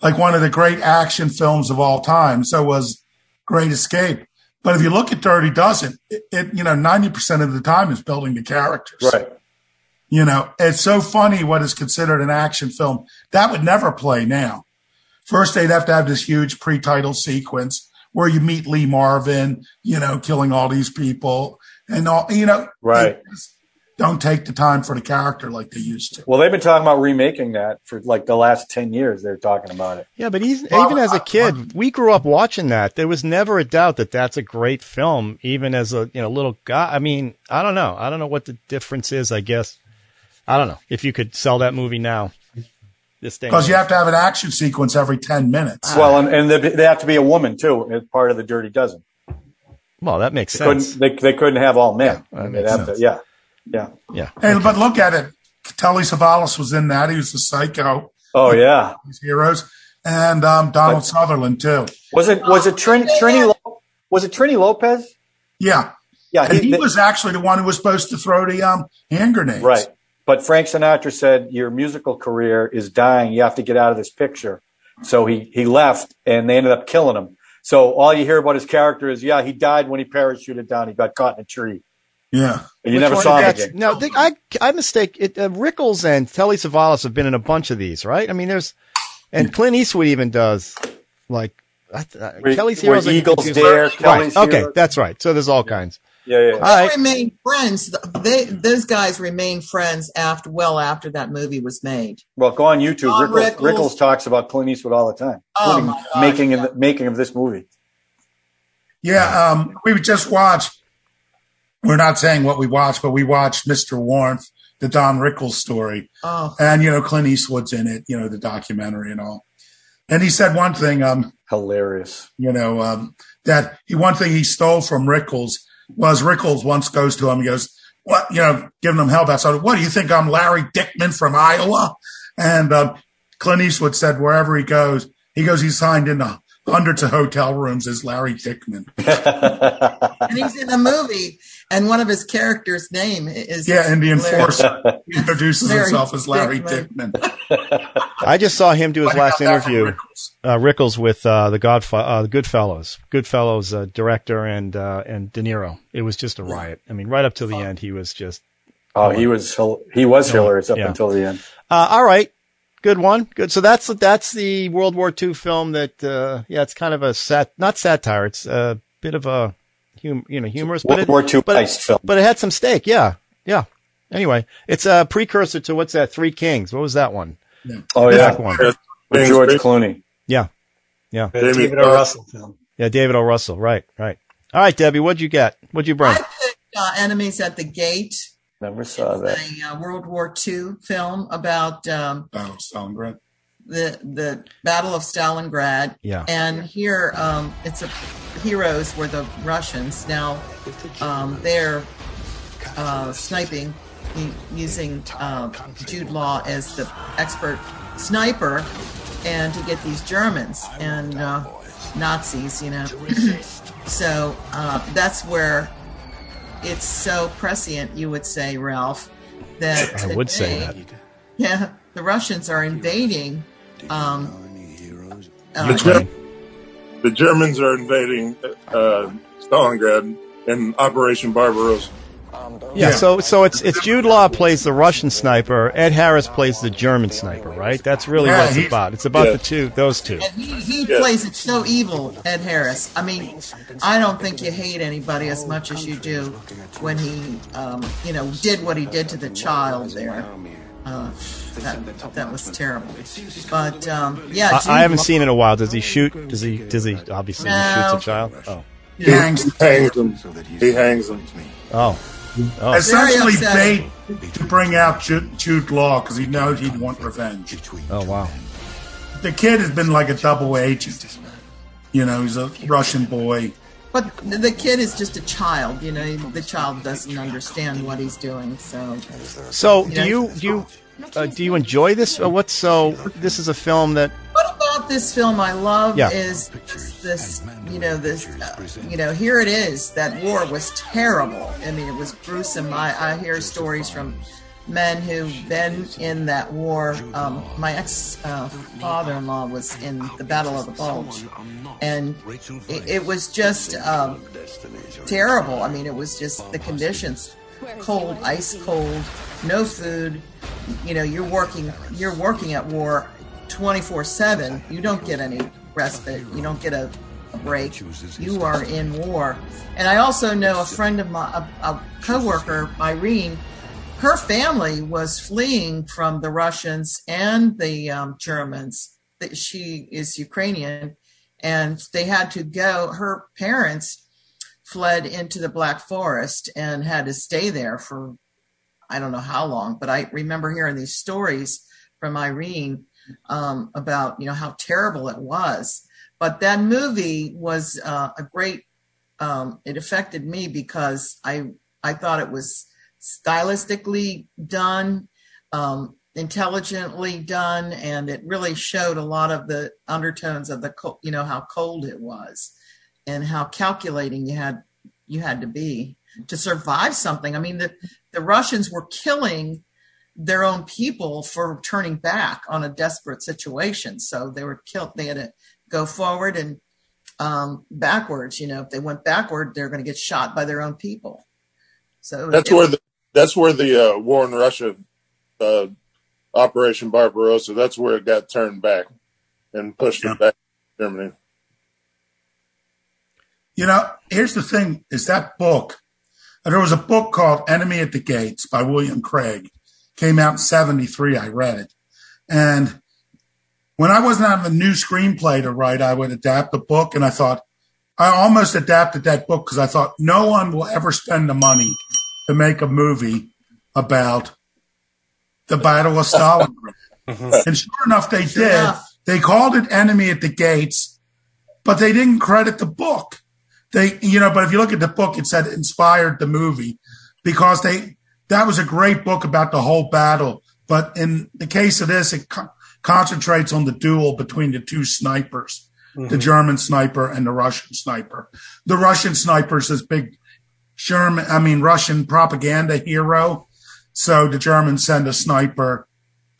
like one of the great action films of all time. So was Great Escape. But if you look at Dirty Dozen, it, it you know, 90% of the time is building the characters. Right. You know, it's so funny what is considered an action film. That would never play now. First, they'd have to have this huge pre-title sequence where you meet Lee Marvin, you know, killing all these people and all, you know, right. Don't take the time for the character like they used to. Well, they've been talking about remaking that for like the last 10 years. They're talking about it. Yeah, but he's, well, even as a kid, we grew up watching that. There was never a doubt that that's a great film, even as a, you know, little guy. I mean, I don't know. I don't know what the difference is, I guess. I don't know if you could sell that movie now. This Because you have to have an action sequence every 10 minutes. Ah. Well, and, and they have to be a woman too, as part of the Dirty Dozen. Well, that makes they sense. Couldn't, they, they couldn't have all men. Yeah, They'd have to, yeah. Yeah. Yeah. Hey, but look at it. Telly Savalas was in that. He was the psycho. Oh yeah. These heroes. And um, Donald but, Sutherland too. Was it was it Trin, Trini was it Trini Lopez? Yeah. Yeah. He, he, was actually the one who was supposed to throw the um, hand grenades. Right. But Frank Sinatra said your musical career is dying. You have to get out of this picture. So he he left and they ended up killing him. So all you hear about his character is, yeah, he died when he parachuted down. He got caught in a tree. Yeah. And you Which never saw him again. No, they, I, I mistake it. Uh, Rickles and Telly Savalas have been in a bunch of these, right? I mean, there's, and Clint Eastwood even does, like, uh, Kelly's Heroes. Eagles Dare. Kelly's right. Okay, that's right. So there's all kinds. Yeah, yeah. All they remain friends. They those guys remain friends after well after that movie was made. Well, go on YouTube. Rickles, Rickles, Rickles, talks about Clint Eastwood all the time, oh my gosh, making yeah. of, making of this movie. Yeah, um, we just watched we're not saying what we watched, but we watched Mr. Warmth, the Don Rickles story. Oh. And, you know, Clint Eastwood's in it, you know, the documentary and all. And he said one thing, um, hilarious, you know, um, that he, one thing he stole from Rickles was Rickles once goes to him, he goes, what, you know, giving him hell back. So what do you think? I'm Larry Dickman from Iowa. And, um, Clint Eastwood said wherever he goes, he goes, he's signed into hundreds of hotel rooms as Larry Dickman. [laughs] and he's in a movie and one of his characters' name is yeah, and the enforcer [laughs] he introduces Larry himself as Larry Dickman. Dickman. I just saw him do his last interview, Rickles. Uh, Rickles with uh, the Godfather, uh, Goodfellas, Goodfellas uh, director and uh, and De Niro. It was just a riot. I mean, right up to the end, he was just. Oh, he was he was hilarious up yeah. until the end. Uh, all right, good one, good. So that's that's the World War II film that yeah, it's kind of a sat not satire. It's a bit of a hum, you know, humorous. World but War II but, heist film. But it had some stake. Yeah. Yeah. Anyway, it's a precursor to what's that? Three Kings. What was that one? Yeah. Oh yeah. One. With George Clooney. Yeah. Yeah. David O. Russell film. Yeah. David O. Russell. Right. Right. All right, Debbie, what'd you get? What'd you bring? I picked uh, Enemies at the Gate. Never saw that. A uh, World War II film about um, oh, Stalingrad the the Battle of Stalingrad. Yeah. And here, um, it's a heroes were the Russians. Now, um, they're uh, sniping using uh, Jude Law as the expert sniper, and to get these Germans and uh, Nazis, you know. [clears throat] so uh, that's where it's so prescient, you would say, Ralph. That I would say that. [laughs] Yeah, the Russians are invading um, uh, the, Ger- the, Germans are invading uh, Stalingrad in Operation Barbarossa. Yeah, yeah, so so it's it's Jude Law plays the Russian sniper, Ed Harris plays the German sniper, right? That's really yeah, what it's about. It's about yeah. the two, those two. And he, he plays it so evil, Ed Harris. I mean, I don't think you hate anybody as much as you do when he, um, you know, did what he did to the child there. Uh, that, that was terrible. But um, yeah, I, I, haven't seen it in a while. Does he shoot? Does he? Does he? Obviously, no. he shoots a child. Oh, he hangs, he hangs them. He hangs them. Oh. Oh. Essentially, bait to bring out Jude, Jude Law because he knows he'd want revenge. Oh wow! The kid has been like a double agent. You know, he's a Russian boy. But the kid is just a child, you know. The child doesn't understand what he's doing, so. So, you do you do you uh, do you enjoy this? Uh, what's so? This is a film that. What about this film I love yeah. is this, you know, this, uh, you know, here it is. That war was terrible. I mean, it was gruesome. I, I hear stories from men who've been in that war. Um, my ex uh, father-in-law was in the Battle of the Bulge, and it, it was just um, terrible. I mean, it was just the conditions cold, ice cold, no food. You know, you're working you're working at war 24/7. You don't get any respite. You don't get a break, you are in war. And I also know a friend of my, a, a coworker, Irene, her family was fleeing from the Russians and the um, Germans. She is Ukrainian, and they had to go. Her parents fled into the Black Forest and had to stay there for I don't know how long, but I remember hearing these stories from Irene um, about you know how terrible it was. But that movie was uh, a great. Um, it affected me because I I thought it was stylistically done, um, intelligently done, and it really showed a lot of the undertones of the you know how cold it was, and how calculating you had you had to be to survive something. I mean the the Russians were killing their own people for turning back on a desperate situation. So they were killed. They had to go forward and um, backwards. You know, if they went backward, they're going to get shot by their own people. So that's it, where the that's where the uh, war in Russia, uh, Operation Barbarossa. That's where it got turned back and pushed yeah. back to Germany. You know, here's the thing: is that book. There was a book called Enemy at the Gates by William Craig came out in 73. I read it. And when I wasn't having a new screenplay to write, I would adapt the book. And I thought, I almost adapted that book because I thought no one will ever spend the money to make a movie about the Battle of Stalingrad. Mm-hmm. and sure enough, they sure did. Enough. They called it Enemy at the Gates, but they didn't credit the book. They, you know, but if you look at the book, it said inspired the movie because they that was a great book about the whole battle. But in the case of this, it co- concentrates on the duel between the two snipers, mm-hmm. the German sniper and the Russian sniper. The Russian sniper is this big German, I mean, Russian propaganda hero. So the Germans send a sniper,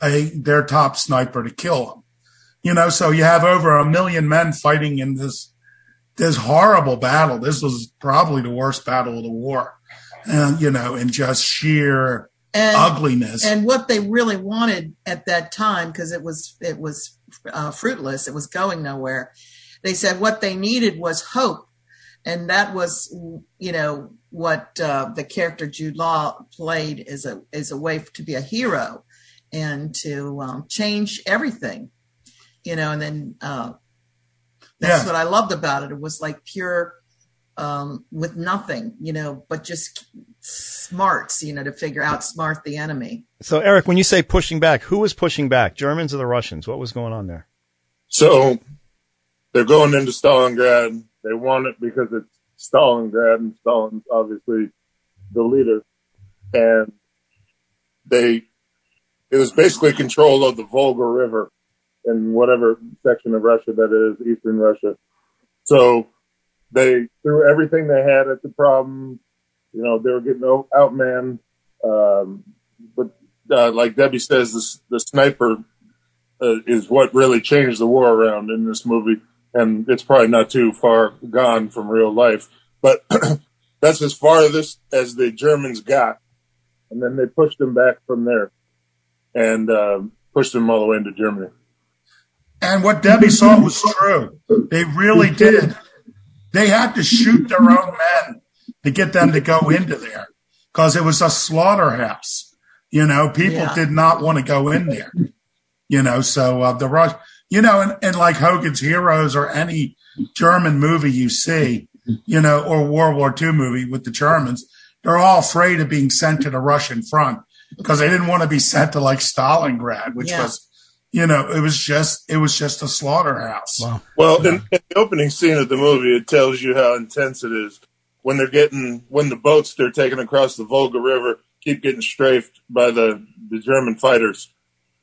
a, their top sniper to kill him. You know, so you have over a million men fighting in this, this horrible battle. This was probably the worst battle of the war and you know, and just sheer and, ugliness. And what they really wanted at that time, because it was it was uh, fruitless, it was going nowhere. They said what they needed was hope, and that was you know what uh, the character Jude Law played as a as a way to be a hero and to um, change everything, you know. And then uh, that's yeah. what I loved about it. It was like pure um, with nothing, you know, but just smarts, you know, to figure out smart the enemy. So, Eric, when you say pushing back, who was pushing back, Germans or the Russians? What was going on there? So, they're going into Stalingrad. They want it because it's Stalingrad, and Stalin's obviously the leader. And they, it was basically control of the Volga River in whatever section of Russia that is, Eastern Russia. So they threw everything they had at the problem. You know, they were getting outmanned. Um, but uh, like Debbie says, the, the sniper uh, is what really changed the war around in this movie. And it's probably not too far gone from real life, but [clears throat] that's as far as as the Germans got. And then they pushed them back from there and uh, pushed them all the way into Germany. And what Debbie saw was true. They really did they had to shoot their own men to get them to go into there because it was a slaughterhouse. You know, people yeah. did not want to go in there. You know, so uh, the rush, you know, and, and like Hogan's Heroes or any German movie you see, you know, or World War II movie with the Germans, they're all afraid of being sent to the Russian front because they didn't want to be sent to like Stalingrad, which yeah. was you know, it was just it was just a slaughterhouse. Wow. Well, in, in, the opening scene of the movie, it tells you how intense it is when they're getting when the boats they're taking across the Volga River keep getting strafed by the the German fighters,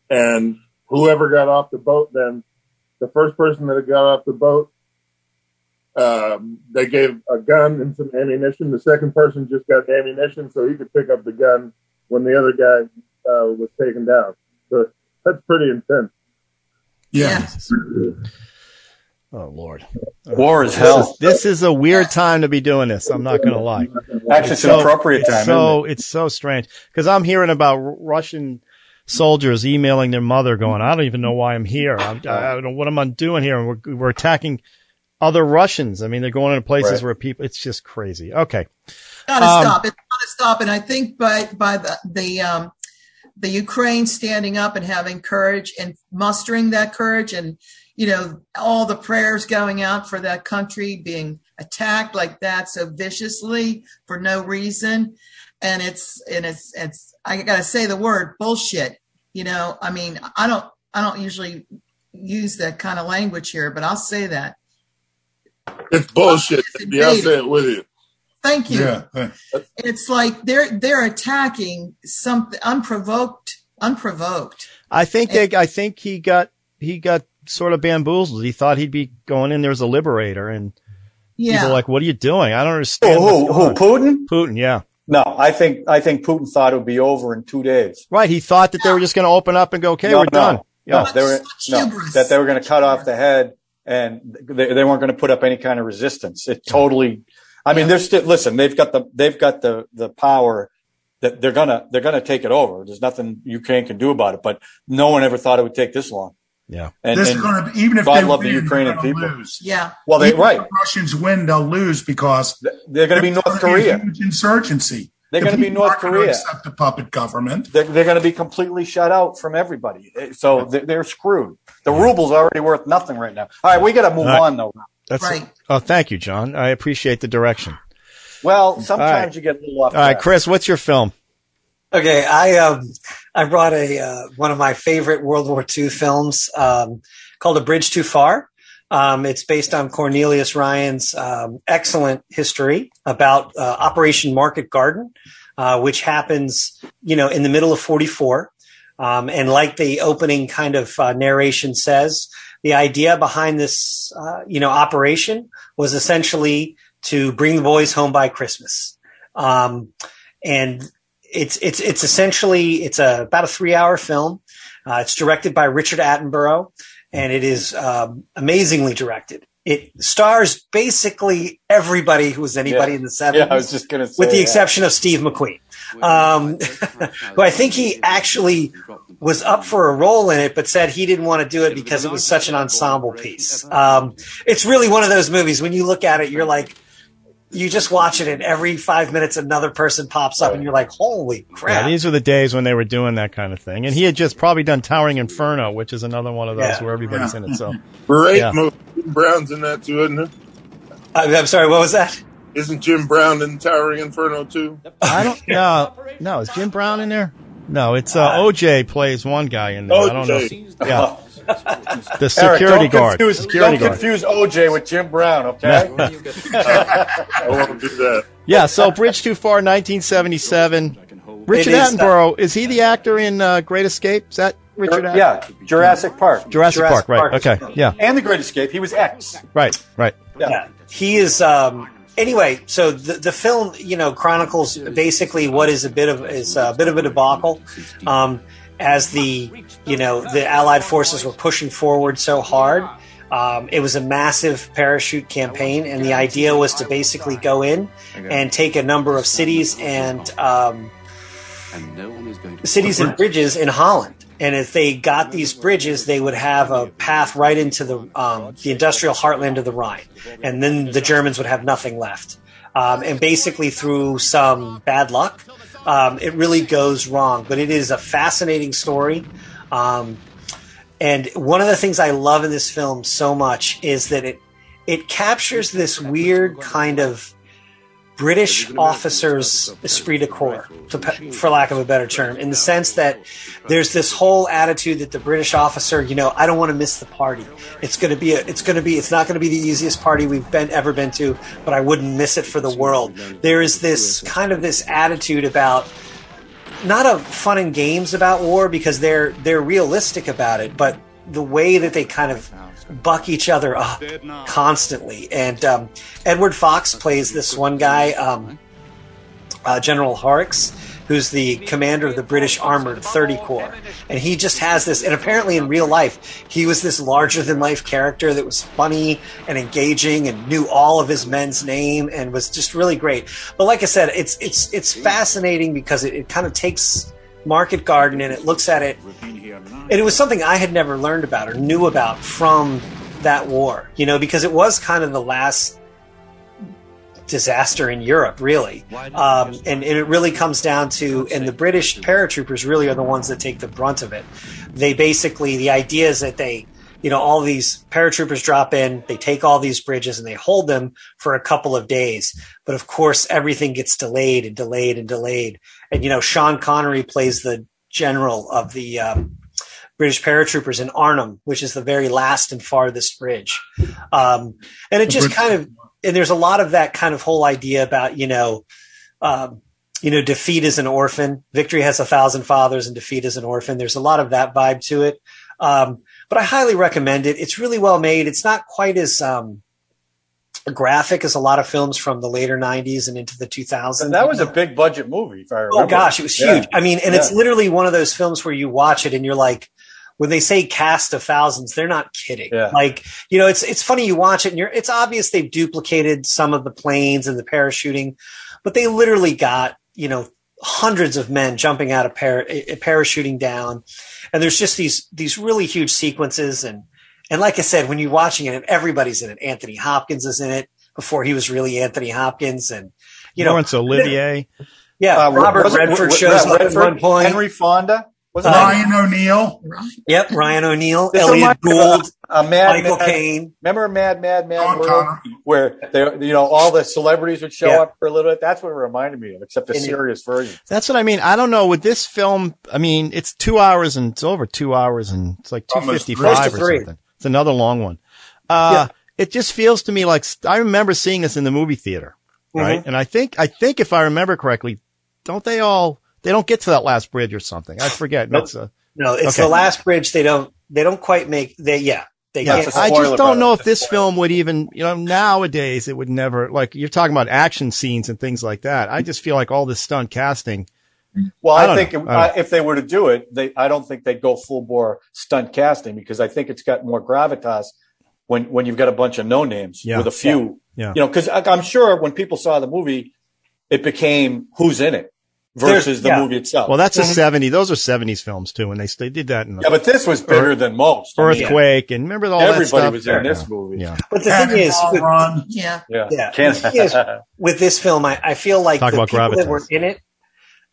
and whoever got off the boat, then the first person that got off the boat, um, they gave a gun and some ammunition. The second person just got ammunition, so he could pick up the gun when the other guy uh, was taken down. So that's pretty intense. Yeah. Oh Lord, war is hell. This is a weird time to be doing this. I'm not going to lie. Actually, it's, an appropriate time. So it? it's so strange because I'm hearing about Russian soldiers emailing their mother, going, "I don't even know why I'm here. I'm, I don't know what I'm I doing here." And we're we're attacking other Russians. I mean, they're going into places right. where people, it's just crazy. Okay. Gotta um, stop. It's gotta stop. And I think by, by the, the, um, the Ukraine standing up and having courage and mustering that courage and, you know, all the prayers going out for that country being attacked like that so viciously for no reason. And it's, and it's, it's, I gotta say the word bullshit. You know, I mean, I don't, I don't usually use that kind of language here, but I'll say that. It's bullshit. Yeah, I'll say it with you. Thank you. Yeah. It's like they're they're attacking something unprovoked, unprovoked. I think they, I think he got he got sort of bamboozled. He thought he'd be going in there as a liberator, and yeah. people are like, "What are you doing? I don't understand." Oh, who, who Putin? Putin, yeah. No, I think I think Putin thought it would be over in two days. Right. He thought that they were just going to open up and go, "Okay, no, we're no, done." No, they were no, that they were going to cut off the head, and they, they weren't going to put up any kind of resistance. It totally. I mean, they're still listen. They've got the they've got the the power that they're gonna they're gonna take it over. There's nothing Ukraine can do about it. But no one ever thought it would take this long. Yeah, and, this and is going to even if God they love win, the Ukrainian people. Lose. Yeah, well, they even right. the Russians win, they'll lose because they're going to be North Korea. huge insurgency. They're going to be North Korea. Accept the puppet government. They're, they're, going to be completely shut out from everybody. Eh, so they're, they're screwed. The ruble's already worth nothing right now. All right, we got to move right. on though. That's right. A, oh, thank you, John. I appreciate the direction. Well, sometimes right. you get a little off. All right, Chris, what's your film? Okay, I um I brought a uh, one of my favorite World War II films um, called A Bridge Too Far. Um, it's based on Cornelius Ryan's um, excellent history about uh, Operation Market Garden, uh, which happens, you know, in the middle of 44. Um, and like the opening kind of uh, narration says, the idea behind this, uh, you know, operation was essentially to bring the boys home by Christmas. Um, and it's it's it's essentially it's a about a three hour film. Uh, it's directed by Richard Attenborough and it is um, amazingly directed. It stars basically everybody who was anybody yeah. in the 70s. [laughs] Yeah, I was just going to say. With the yeah. exception of Steve McQueen, um, [laughs] who I think he actually was up for a role in it, but said he didn't want to do it because it was such an ensemble piece. Um, it's really one of those movies. When you look at it, you're like, you just watch it and every five minutes another person pops up and you're like, holy crap. Yeah, these were the days when they were doing that kind of thing. And he had just probably done Towering Inferno, which is another one of those yeah. where everybody's yeah. in it. So [laughs] great yeah. movie. Jim Brown's in that too, isn't it? I'm sorry, what was that? Isn't Jim Brown in Towering Inferno too? I don't no no, is Jim Brown in there? No, it's uh, OJ plays one guy in there. OJ. I don't know. Yeah. [laughs] the security Eric, guard. Confuse, security don't guard. confuse OJ with Jim Brown, okay? [laughs] I won't do that. Yeah, so Bridge Too Far, 1977. Richard is, Attenborough, is he the actor in uh, Great Escape? Is that Richard Attenborough? Yeah, Jurassic Park. Jurassic, Jurassic Park, right. Park okay, yeah. And The Great Escape. He was X. Right, right. Yeah. yeah. He is... Um, anyway, so the, the film, you know, chronicles basically what is a bit of is a bit of a debacle. Um, as the you know the Allied forces were pushing forward so hard. Um, it was a massive parachute campaign, and the idea was to basically go in and take a number of cities and um, cities and bridges in Holland. And if they got these bridges, they would have a path right into the um, the industrial heartland of the Rhine, and then the Germans would have nothing left. Um, and basically, through some bad luck, um, it really goes wrong. But it is a fascinating story. Um, and one of the things I love in this film so much is that it it captures this weird kind of British officers' esprit de corps, to, for lack of a better term, in the sense that there's this whole attitude that the British officer, you know, I don't want to miss the party. It's going to be, a, it's going to be, it's not going to be the easiest party we've been ever been to, but I wouldn't miss it for the world. There is this kind of this attitude about not a fun and games about war because they're they're realistic about it, but the way that they kind of buck each other up constantly. And um, Edward Fox plays this one guy, um, uh, General Horrocks, who's the commander of the British Armored 30 Corps. And he just has this, and apparently in real life, he was this larger than life character that was funny and engaging and knew all of his men's name and was just really great. But like I said, it's, it's, it's fascinating because it, it kind of takes Market Garden and it looks at it. And it was something I had never learned about or knew about from that war, you know, because it was kind of the last disaster in Europe, really. Um, and, and, it really comes down to, and the British paratroopers really are the ones that take the brunt of it. They basically, the idea is that they, you know, all these paratroopers drop in, they take all these bridges and they hold them for a couple of days. But of course, everything gets delayed and delayed and delayed. And, you know, Sean Connery plays the general of the, um, British paratroopers in Arnhem, which is the very last and farthest bridge. Um, and it just kind of, and there's a lot of that kind of whole idea about, you know, um, you know, defeat is an orphan. Victory has a thousand fathers and defeat is an orphan. There's a lot of that vibe to it. Um, but I highly recommend it. It's really well made. It's not quite as, um, graphic as a lot of films from the later 90s and into the 2000s. And that was a big budget movie, if I oh, remember. Oh gosh, it was huge. Yeah. I mean, and yeah. it's literally one of those films where you watch it and you're like, when they say cast of thousands, they're not kidding. Yeah. Like, you know, it's, it's funny you watch it and you're, it's obvious they've duplicated some of the planes and the parachuting, but they literally got, you know, hundreds of men jumping out of para, eh, eh, parachuting down. And there's just these, these really huge sequences. And, and like I said, when you're watching it, everybody's in it. Anthony Hopkins is in it before he was really Anthony Hopkins. And, you Laurence know, Olivier. Yeah. Uh, Robert Redford shows up at one point. Henry Fonda. Was uh, Ryan O'Neal. Yep, Ryan O'Neal, Elliott Gould, uh, Mad, Michael Caine. Remember Mad Mad Mad World, where they, you know all the celebrities would show yeah. up for a little bit. That's what it reminded me of, except a serious version. That's what I mean. I don't know with this film. I mean, it's two hours and it's over two hours and it's like two fifty five or something. It's another long one. Uh, yeah. it just feels to me like I remember seeing this in the movie theater, right? Mm-hmm. And I think I think if I remember correctly, don't they all? They don't get to that last bridge or something. I forget. Nope. A, no, it's okay. the last bridge. They don't. They don't quite make. They yeah. They yeah, I just don't know if this film would even, you know, nowadays it would never, like, you're talking about action scenes and things like that. I just feel like all this stunt casting. Well, I, I think if, I if, they were to do it, they, I don't think they'd go full bore stunt casting because I think it's got more gravitas when, when you've got a bunch of no names yeah. with a few, yeah. you know, cause I'm sure when people saw the movie, it became who's in it versus There's, the yeah. movie itself. Well, that's a mm-hmm. 70. Those are 70s films too, and they they did that in the, Yeah, but this was bigger than most. Earthquake, and remember all Everybody was in this movie. Yeah. But the thing is, with, yeah, yeah, yeah. The is, with this film, I, I feel like Talk the people gravitas. that were in it,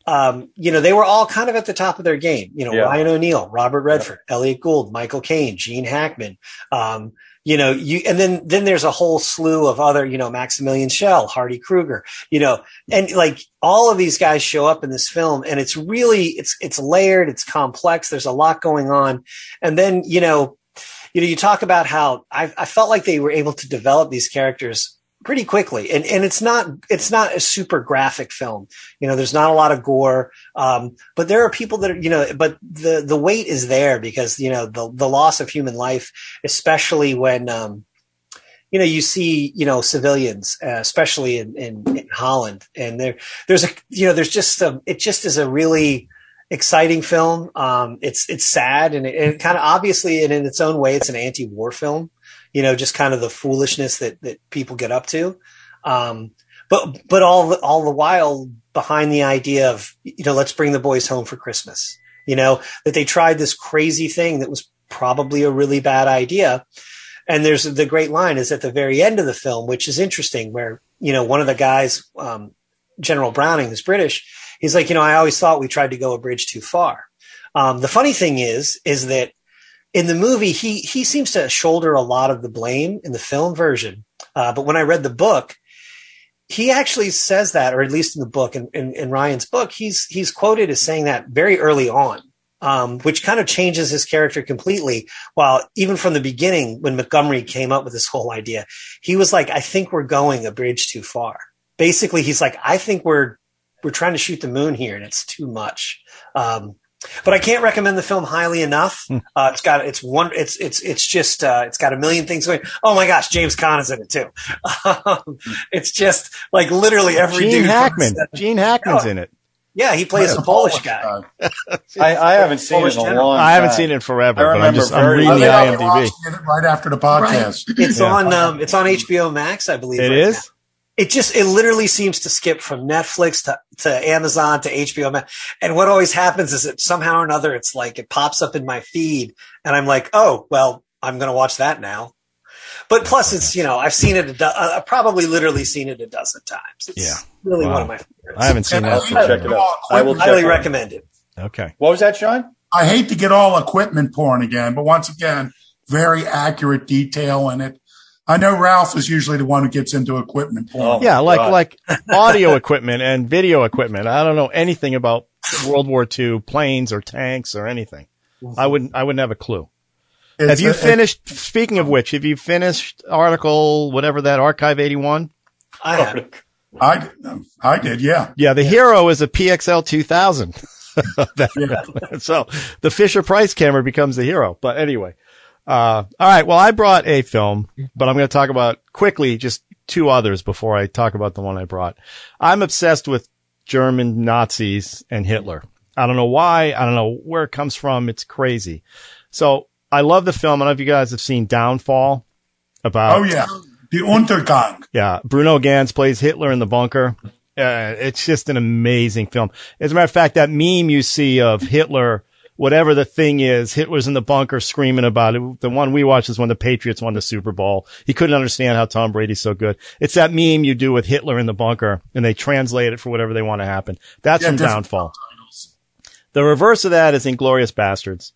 um, you know, they were all kind of at the top of their game. You know, yeah. Ryan O'Neal, Robert Redford, yeah. Elliott Gould, Michael Caine, Gene Hackman, um, you know, you, and then, then there's a whole slew of other, you know, Maximilian Schell, Hardy Kruger, you know, and like all of these guys show up in this film and it's really, it's, it's layered, it's complex. There's a lot going on. And then, you know, you know, you talk about how I, I felt like they were able to develop these characters pretty quickly. And, and it's not, it's not a super graphic film. You know, there's not a lot of gore. Um, but there are people that are, you know, but the, the weight is there because, you know, the, the loss of human life, especially when, um, you know, you see, you know, civilians, uh, especially in, in, in, Holland and there, there's a, you know, there's just a, it just is a really, exciting film. Um, it's, it's sad and it, it kind of obviously and in its own way, it's an anti-war film you know, just kind of the foolishness that, that people get up to. Um, but, but all, all the while behind the idea of, you know, let's bring the boys home for Christmas, you know, that they tried this crazy thing that was probably a really bad idea. And there's the great line is at the very end of the film, which is interesting where, you know, one of the guys, um, General Browning, who's British, he's like, you know, I always thought we tried to go a bridge too far. Um, the funny thing is, is that in the movie, he he seems to shoulder a lot of the blame in the film version. Uh, but when I read the book, he actually says that, or at least in the book, in, in, in Ryan's book, he's he's quoted as saying that very early on, um, which kind of changes his character completely. While even from the beginning, when Montgomery came up with this whole idea, he was like, "I think we're going a bridge too far." Basically, he's like, "I think we're we're trying to shoot the moon here, and it's too much." Um, but I can't recommend the film highly enough. Hmm. Uh, it's got it's one it's it's it's just uh, it's got a million things going. Oh my gosh, James Caan is in it too. [laughs] Um, it's just like literally every Gene dude Hackman. Gene Hackman's oh, in it. Yeah, he plays a Polish, guy. [laughs] [laughs] I, I, haven't seen Polish it in a long time. I haven't seen it forever, but I'm just I'm reading the IMDb. right after the podcast. Right. It's yeah. on um, it's on HBO Max, I believe. It right is. Now it just it literally seems to skip from Netflix to, to Amazon to HBO Max. And what always happens is that somehow or another it's like it pops up in my feed and I'm like, oh well, I'm gonna watch that now. But plus, it's you know I've seen it. Do- uh, I've probably literally seen it a dozen times. It's Yeah. really Wow. one of my favorites. I haven't seen And that. I- Check it out. I will highly it recommend it. Okay. What was that, Sean? I hate to get all equipment porn again, but once again, very accurate detail in it. I know Ralph is usually the one who gets into equipment porn. Oh. Yeah, like God. like audio equipment and video equipment. I don't know anything about World War II planes or tanks or anything. I wouldn't. I wouldn't have a clue. It's have you a- finished? Speaking of which, have you finished article whatever that Archive eighty one? I have. I, I did, yeah. Yeah, the hero is a PXL two thousand. [laughs] yeah. so the Fisher Price camera becomes the hero. But anyway, uh, all right. Well, I brought a film, but I'm going to talk about quickly just two others before I talk about the one I brought. I'm obsessed with German Nazis and Hitler. I don't know why. I don't know where it comes from. It's crazy. So I love the film. I don't know if you guys have seen Downfall about Oh, yeah. The Untergang. yeah, Bruno Ganz plays Hitler in the bunker. Uh, it's just an amazing film. As a matter of fact, that meme you see of Hitler, whatever the thing is, Hitler's in the bunker screaming about it. The one we watched is when the Patriots won the Super Bowl. He couldn't understand how Tom Brady's so good. It's that meme you do with Hitler in the bunker and they translate it for whatever they want to happen. That's Yeah, from Downfall. The reverse of that is Inglourious Basterds,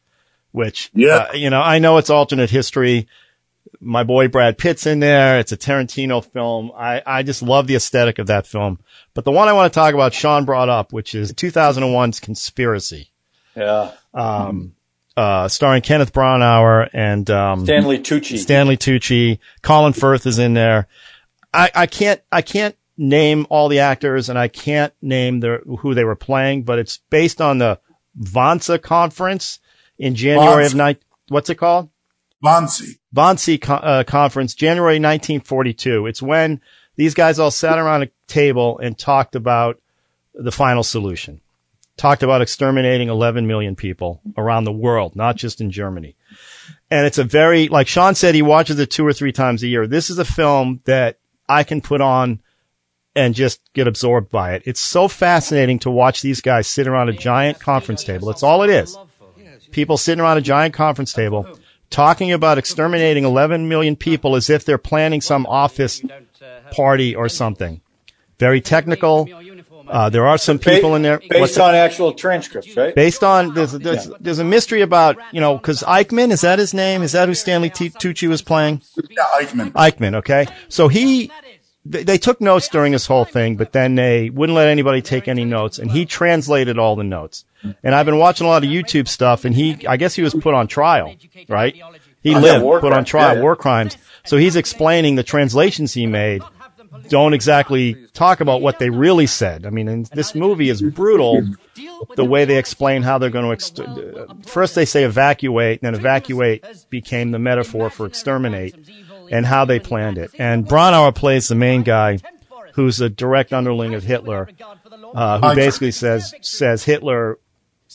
which, Yeah. uh, you know, I know it's alternate history. My boy Brad Pitt's in there. It's a Tarantino film. I, I just love the aesthetic of that film. But the one I want to talk about, Sean brought up, which is 2001's Conspiracy, Yeah. Um, uh, starring Kenneth Branagh and, um, Stanley Tucci. Stanley Tucci, Colin Firth is in there. I, I can't, I can't name all the actors and I can't name their, who they were playing, but it's based on the Vansa conference in January of Wannsee. night. What's it called? Wannsee. Wannsee co- uh, conference, January 1942. It's when these guys all sat around a table and talked about the final solution. Talked about exterminating 11 million people around the world, not just in Germany. And it's a very, like Sean said, he watches it two or three times a year. This is a film that I can put on and just get absorbed by it. It's so fascinating to watch these guys sit around a giant conference table. That's all it is. People sitting around a giant conference table talking about exterminating 11 million people as if they're planning some office party or something. Very technical. Uh, there are some people in there. What's Based it- on actual transcripts, right? based on there's there's, there's a mystery about you know because Eichmann is that his name? Is that who Stanley T- Tucci was playing? Yeah, Eichmann. Eichmann, okay. So he, they, they took notes during this whole thing, but then they wouldn't let anybody take any notes, and he translated all the notes. And I've been watching a lot of YouTube stuff, and he, I guess he was put on trial, right? He lived, put on trial, Yeah, yeah. war crimes. So he's explaining the translations he made don't exactly talk about what they really said. I mean, and this movie is brutal. The way they explain how they're going to uh, first they say evacuate, then evacuate became the metaphor for exterminate, and how they planned it. And Branagh plays the main guy, who's a direct underling of Hitler, uh, who basically says says Hitler,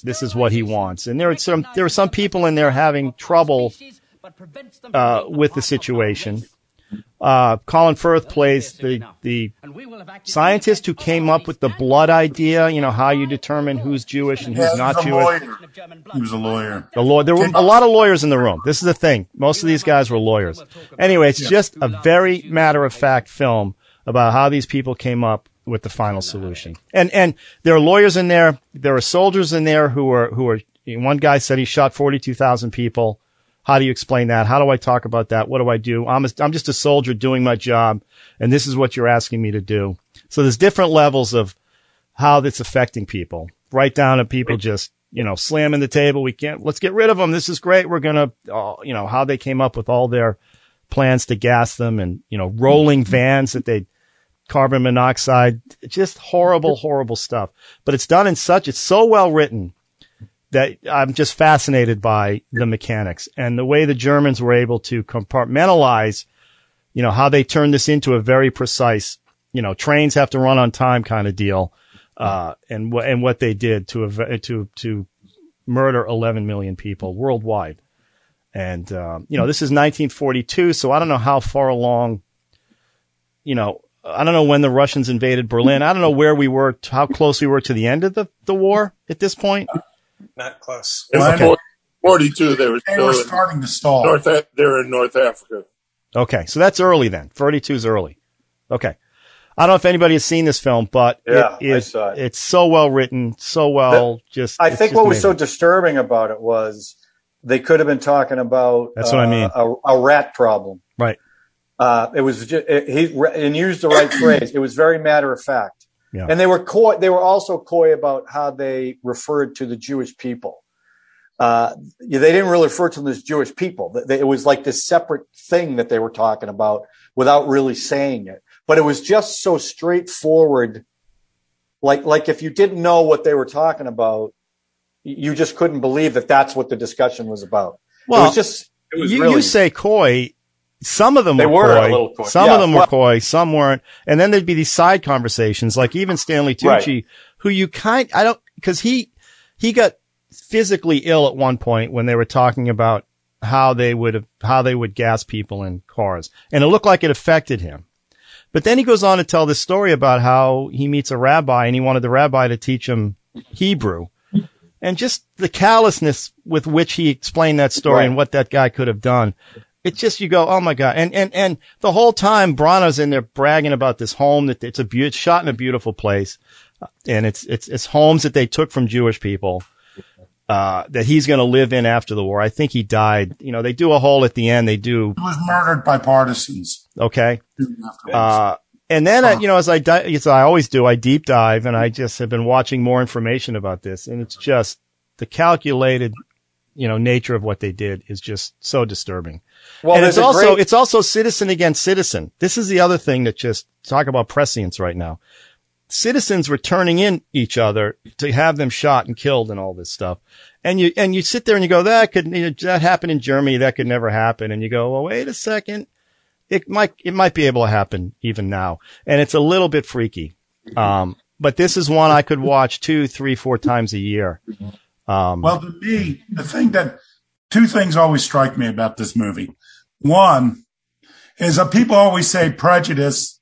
this is what he wants. And there are some there are some people in there having trouble uh, with the situation. Uh, Colin Firth plays the the scientist who came up with the blood idea. You know how you determine who's Jewish and who's he not Jewish. lawyer. He was a lawyer. The law, there were a lot of lawyers in the room. This is the thing. Most of these guys were lawyers. Anyway, it's just a very matter of fact film about how these people came up with the final solution. And, and there are lawyers in there. There are soldiers in there who are, who are, one guy said he shot 42,000 people. How do you explain that? How do I talk about that? What do I do? I'm, a, I'm just a soldier doing my job and this is what you're asking me to do. So there's different levels of how that's affecting people. Right down to people just, you know, slamming the table. We can't, let's get rid of them. This is great. We're going to, uh, you know, how they came up with all their plans to gas them and, you know, rolling vans that they carbon monoxide, just horrible, horrible stuff. But it's done in such, it's so well written that I'm just fascinated by the mechanics and the way the Germans were able to compartmentalize, you know, how they turned this into a very precise, you know, trains have to run on time kind of deal, uh, and what, and what they did to, ev- to, to murder 11 million people worldwide. And, um, you know, this is 1942, so I don't know how far along, you know, I don't know when the Russians invaded Berlin. I don't know where we were, how close we were to the end of the, the war at this point. Not close. In Okay. 40 42, they were They still were in starting to stall. North. They were in North Africa. Okay, so that's early then. 42 is early. Okay. I don't know if anybody has seen this film, but Yeah, it I is, saw it. it's so well written, so well just. I think just what was so disturbing about it was they could have been talking about That's what I uh, mean. a, a rat problem. Right. Uh, it was just, it, he and used the right [coughs] phrase. It was very matter of fact. Yeah. And they were coy. They were also coy about how they referred to the Jewish people. Uh, they didn't really refer to them as Jewish people. It was like this separate thing that they were talking about without really saying it. But it was just so straightforward. Like, like if you didn't know what they were talking about, you just couldn't believe that that's what the discussion was about. it Well, was just, it was you, really, you say coy. Some of them They were, were a coy. little coy. Some Yeah, of them were well- coy. Some weren't. And then there'd be these side conversations, like even Stanley Tucci, Right. who you kind, I don't, cause he, he got physically ill at one point when they were talking about how they would have, how they would gas people in cars. And it looked like it affected him. But then he goes on to tell this story about how he meets a rabbi and he wanted the rabbi to teach him Hebrew. And just the callousness with which he explained that story Right. and what that guy could have done. It's just, you go, oh my God. And, and, and the whole time Branagh's in there bragging about this home that it's a beau- it's shot in a beautiful place. Uh, And it's, it's, it's homes that they took from Jewish people, uh, that he's going to live in after the war. I think he died. You know, they do a hole at the end. They do, He was murdered by partisans. okay. Uh, and then, I, you know, as I, di- as I always do, I deep dive and I just have been watching more information about this and it's just the calculated, you know, nature of what they did is just so disturbing. well, and it's also, great, it's also citizen against citizen. This is the other thing that just talk about prescience right now. Citizens were turning in each other to have them shot and killed and all this stuff. And you, and you sit there and you go, that could, you know, that happened in Germany. That could never happen. And you go, well, wait a second. It might, it might be able to happen even now. And it's a little bit freaky. Um, but this is one I could watch two, three, four times a year. Um, Well, to me, the thing that two things always strike me about this movie. One is that people always say prejudice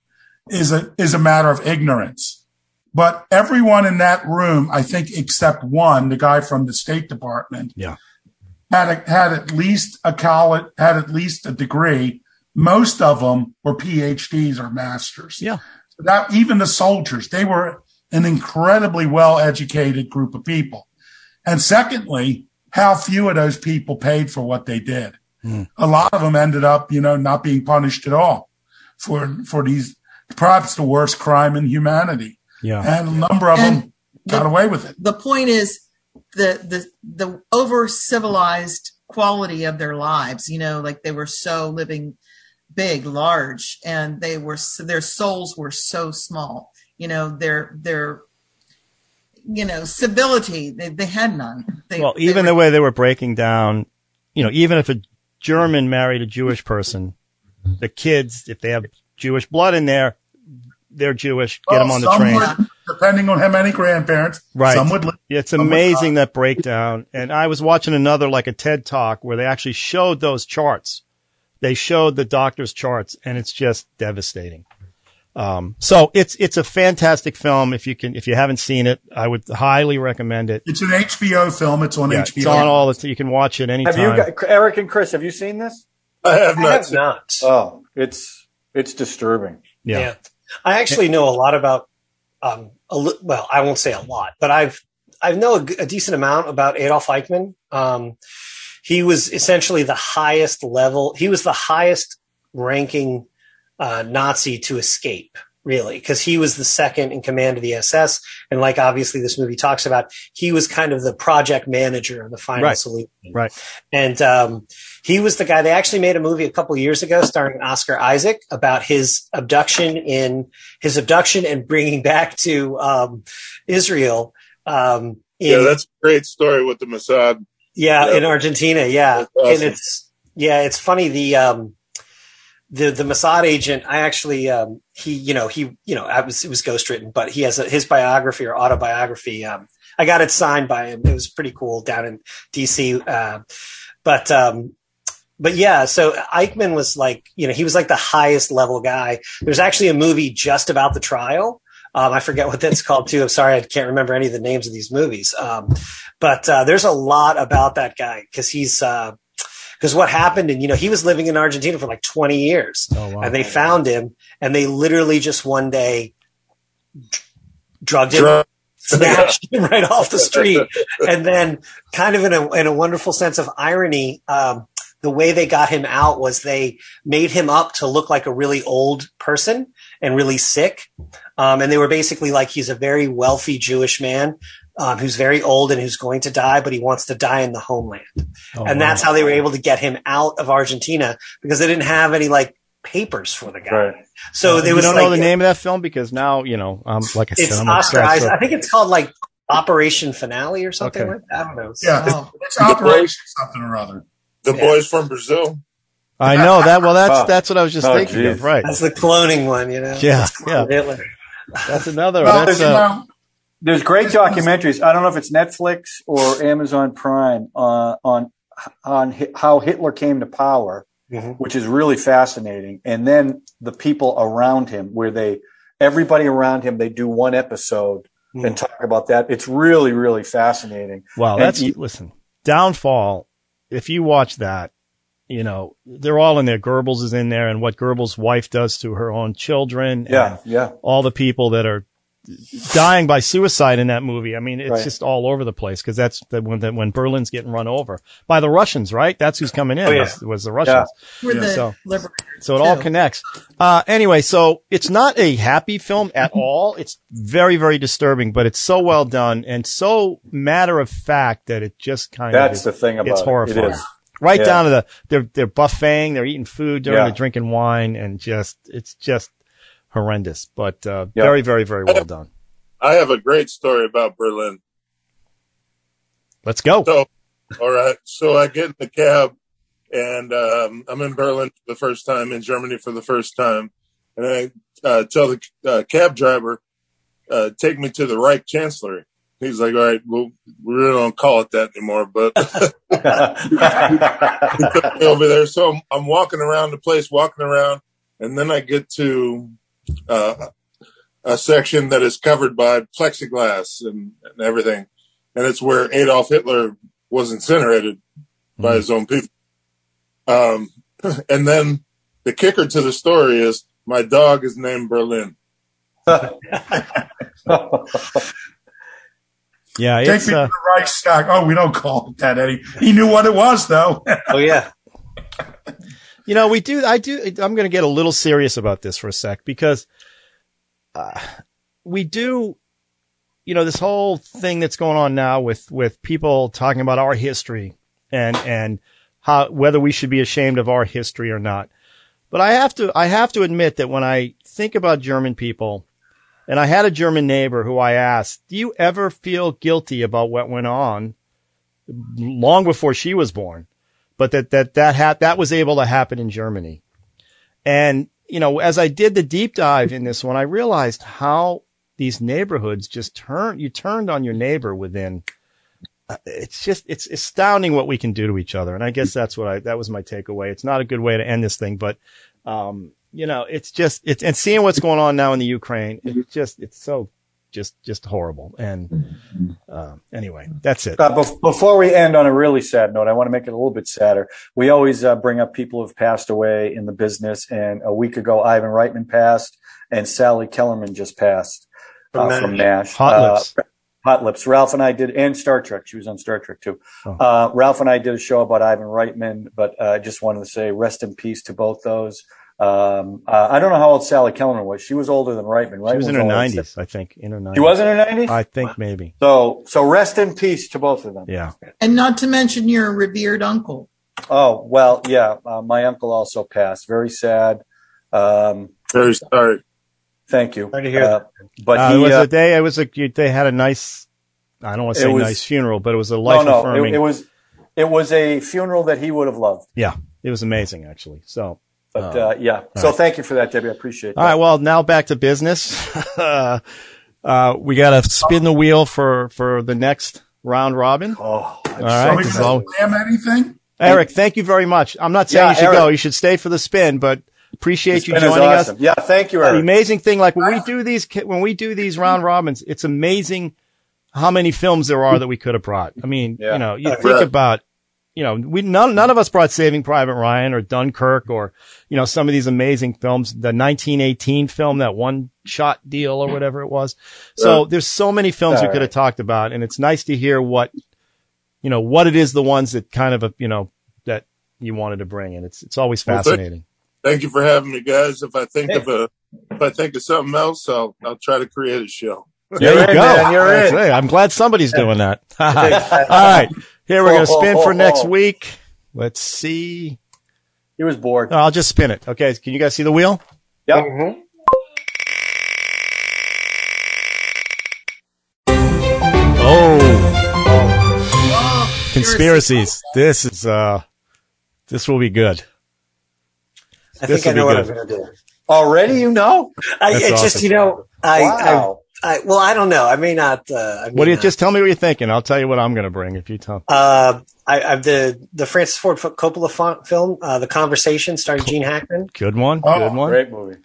is a is a matter of ignorance, but everyone in that room, I think, except one, the guy from the State Department, Yeah. had a, had at least a college, had at least a degree. Most of them were PhDs or masters. Yeah. So that even the soldiers, they were an incredibly well educated group of people. And secondly, how few of those people paid for what they did. Hmm. A lot of them ended up, you know, not being punished at all for, for these, perhaps the worst crime in humanity. yeah. And a number of And them got away with it. the point is the the the over civilized quality of their lives you know like they were so living big large and they were their souls were so small you know their their you know civility they, they had none they, well, even were- the way they were breaking down, you know, even if a German married a Jewish person, the kids, if they have Jewish blood in there, they're Jewish. Get them on the train. would- depending on how many grandparents, Right. some would live. It's Some would amazing that breakdown. And I was watching another like a TED talk where they actually showed those charts. They showed the doctor's charts and it's just devastating. Um, so it's, it's a fantastic film. If you can, if you haven't seen it, I would highly recommend it. It's an HBO film. It's on Yeah, HBO. it's on all the, you can watch it anytime. have you got, Eric and Chris, have you seen this? I have I not. have not. Oh, it's, it's disturbing. yeah. I actually know a lot about, um, a li- well, I won't say a lot, but I've, I know a, g- a decent amount about Adolf Eichmann. Um, he was essentially the highest level. He was the highest ranking, uh, Nazi to escape, really, because he was the second in command of the SS. And like obviously this movie talks about, he was kind of the project manager of the final Right. solution. Right. And um, he was the guy. They actually made a movie a couple years ago starring Oscar Isaac about his abduction in his abduction and bringing back to um, Israel. Um, in, Yeah, that's a great story with the Mossad. yeah, yeah. in Argentina. Yeah, awesome. and it's yeah, it's funny. The um, the the Mossad agent. I actually um, he you know he you know I was it was ghostwritten, but he has a, his biography or autobiography. Um, I got it signed by him. It was pretty cool down in D.C. Uh, but um, but yeah, so Eichmann was like, you know, he was like the highest level guy. There's actually a movie just about the trial. Um, I forget what that's called too. I'm sorry, I can't remember any of the names of these movies. Um, but uh, there's a lot about that guy because he's because because what happened and you know he was living in Argentina for like 20 years Oh, wow. and they found him and they literally just one day drugged him Drug- snatched him [laughs] right off the street. [laughs] And then, kind of in a, in a wonderful sense of irony, um, the way they got him out was they made him up to look like a really old person and really sick. Um, and they were basically like, he's a very wealthy Jewish man. Um, who's very old and who's going to die, but he wants to die in the homeland. Oh, and wow. that's how they were able to get him out of Argentina because they didn't have any like papers for the guy. Right. So there you was don't like, know the name of that film because now you know. Um, like I said, it's I'm Oscar obsessed Isaac. with- I think it's called like Operation Finale or something Okay. like that. I don't know. Yeah, Oh. it's Operation something or other. The Yeah. boys from Brazil. I know that. Well, that's Oh. [laughs] that's what I was just Oh, thinking of. Right. That's the cloning one, you know. Yeah, That's clone Hitler. That's another. Well, that's you uh, know, There's great documentaries. I don't know if it's Netflix or Amazon Prime uh, on on hi- how Hitler came to power, Mhm. which is really fascinating. And then the people around him, where they everybody around him, they do one episode Hmm. and talk about that. It's really really fascinating. Wow, And that's you- listen. Downfall. If you watch that, you know they're all in there. Goebbels is in there, and what Goebbels' wife does to her own children. Yeah, and yeah. all the people that are dying by suicide in that movie. I mean, it's Right. just all over the place because that's the, when the, when Berlin's getting run over by the Russians, right? That's who's coming in. Oh, yeah. was, was the Russians. We're the So- So it all connects. Uh, anyway, so it's not a happy film at all. It's very, very disturbing, but it's so well done and so matter of fact that it just kind That's of the thing about it's it. horrifying. It is. right yeah. down to the they're they're buffeting, they're eating food during Yeah. the drinking wine, and just it's just horrendous. But uh, Yeah. very, very, very well done. I have a great story about Berlin. Let's go. So, all right. So I get in the cab and um, I'm in Berlin for the first time, in Germany for the first time. And I uh, tell the uh, cab driver, uh, take me to the Reich Chancellery. He's like, all right, well, we really don't call it that anymore, but [laughs] he took me over there. So I'm, I'm walking around the place, walking around, and then I get to a section that is covered by plexiglass and, and everything, and it's where Adolf Hitler was incinerated by his own people. Um, [laughs] and then the kicker to the story is my dog is named Berlin. [laughs] Yeah, take it's me to uh, the Reichstag. Oh, we don't call it that, Eddie. He knew what it was, though. [laughs] Oh yeah. You know we do. I do. I'm going to get a little serious about this for a sec because uh, we do. You know this whole thing that's going on now with with people talking about our history and and how whether we should be ashamed of our history or not. But I have to I have to admit that when I think about German people, and I had a German neighbor who I asked, "Do you ever feel guilty about what went on long before she was born?" But that that that ha- that was able to happen in Germany. And you know, as I did the deep dive in this one, I realized how these neighborhoods just turn you turned on your neighbor within uh, it's just it's astounding what we can do to each other and i guess that's what i that was my takeaway it's not a good way to end this thing but um you know it's just it's and seeing what's going on now in the ukraine it's just it's so just just horrible and uh, anyway that's it Uh, before we end on a really sad note, I want to make it a little bit sadder. We always uh, bring up people who've passed away in the business, and a week ago, Ivan Reitman passed, and Sally Kellerman just passed uh, From from MASH. hot Uh, lips Hot Lips. Ralph and I did, and Star Trek. She was on Star Trek too. Oh. Uh, Ralph and I did a show about Ivan Reitman, but uh, I just wanted to say rest in peace to both those. Um, uh, I don't know how old Sally Kellerman was. She was older than Reitman, right? she was in her 90s i think in her 90s She was in her 90s? i think maybe so, so rest in peace to both of them. yeah And not to mention your revered uncle. Oh, well, yeah. Uh, my uncle also passed. Very sad. Um, Very sorry. thank you. Sorry to hear Uh, but uh, he, it was uh, a day it was a they had a nice i don't want to say was- nice funeral but it was a no, life no, affirming it, it was, it was a funeral that he would have loved. yeah it was amazing actually so But, Oh. uh, yeah. So thank you for that, Debbie. I appreciate that. All right. Well, now back to business. [laughs] uh, uh, we got to spin the wheel for, for the next round robin. Oh, All Are right. so- going to slam anything? Eric, thank you very much. I'm not saying Yeah, you should Eric. go. You should stay for the spin, but appreciate It's you joining awesome. us. Yeah. Thank you, Eric. The amazing thing, like when we do these, when we do these round robins, it's amazing how many films there are that we could have brought. I mean, Yeah. you know, you think about you know, we none none of us brought Saving Private Ryan or Dunkirk or you know some of these amazing films. The 1918 film, that one shot deal or whatever it was. So there's so many films we could have talked about, and it's nice to hear what you know what it is the ones that kind of you know that you wanted to bring, and it's it's always Well, thank- fascinating. Thank you for having me, guys. If I think of a, if I think of something else, I'll I'll try to create a show. There you go. man, you're in. I'm glad somebody's doing that. [laughs] All right. Here we're going to spin for next week. Let's see. He was bored. No, I'll just spin it. Okay. Can you guys see the wheel? Yep. Oh, Oh, conspiracies. This is, uh, this will be good. I This think I know what good. I'm going to do. Already, you know? I, That's it's just, you know, I, wow. I, I, well, I don't know. I may not, uh, I may What do you not. just tell me what you're thinking? I'll tell you what I'm going to bring if you tell. Uh, I, I the the Francis Ford Coppola fo- film, uh, The Conversation, starring Gene Hackman. Good one. Oh, good one. Great movie.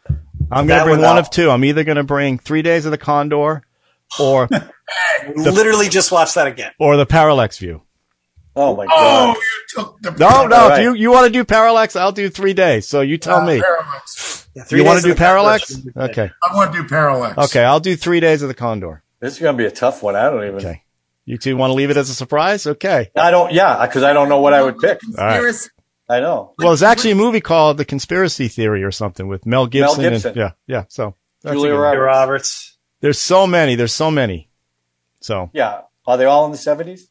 I'm going to bring one one of two. I'm either going to bring Three Days of the Condor or, [laughs] Literally just watch that again. or the Parallax View. Oh my oh, god! Oh, you took the No, no. All If you, you want to do Parallax, I'll do three days. So you tell ah, me. Parallax. Yeah, You want to do Parallax? Conversation. Okay. I want to do Parallax. Okay. I'll do three days of the Condor. This is gonna be a tough one. I don't even. Okay. You two want to leave it as a surprise? Okay. I don't. Yeah, because I don't know what I would pick. All right. Conspiracy. I know. Well, there's actually a movie called The Conspiracy Theory or something with Mel Gibson. Mel Gibson. And, yeah, yeah. So that's Julia. Roberts. Julia Roberts. there's so many. There's so many. So Yeah. Are they all in the seventies?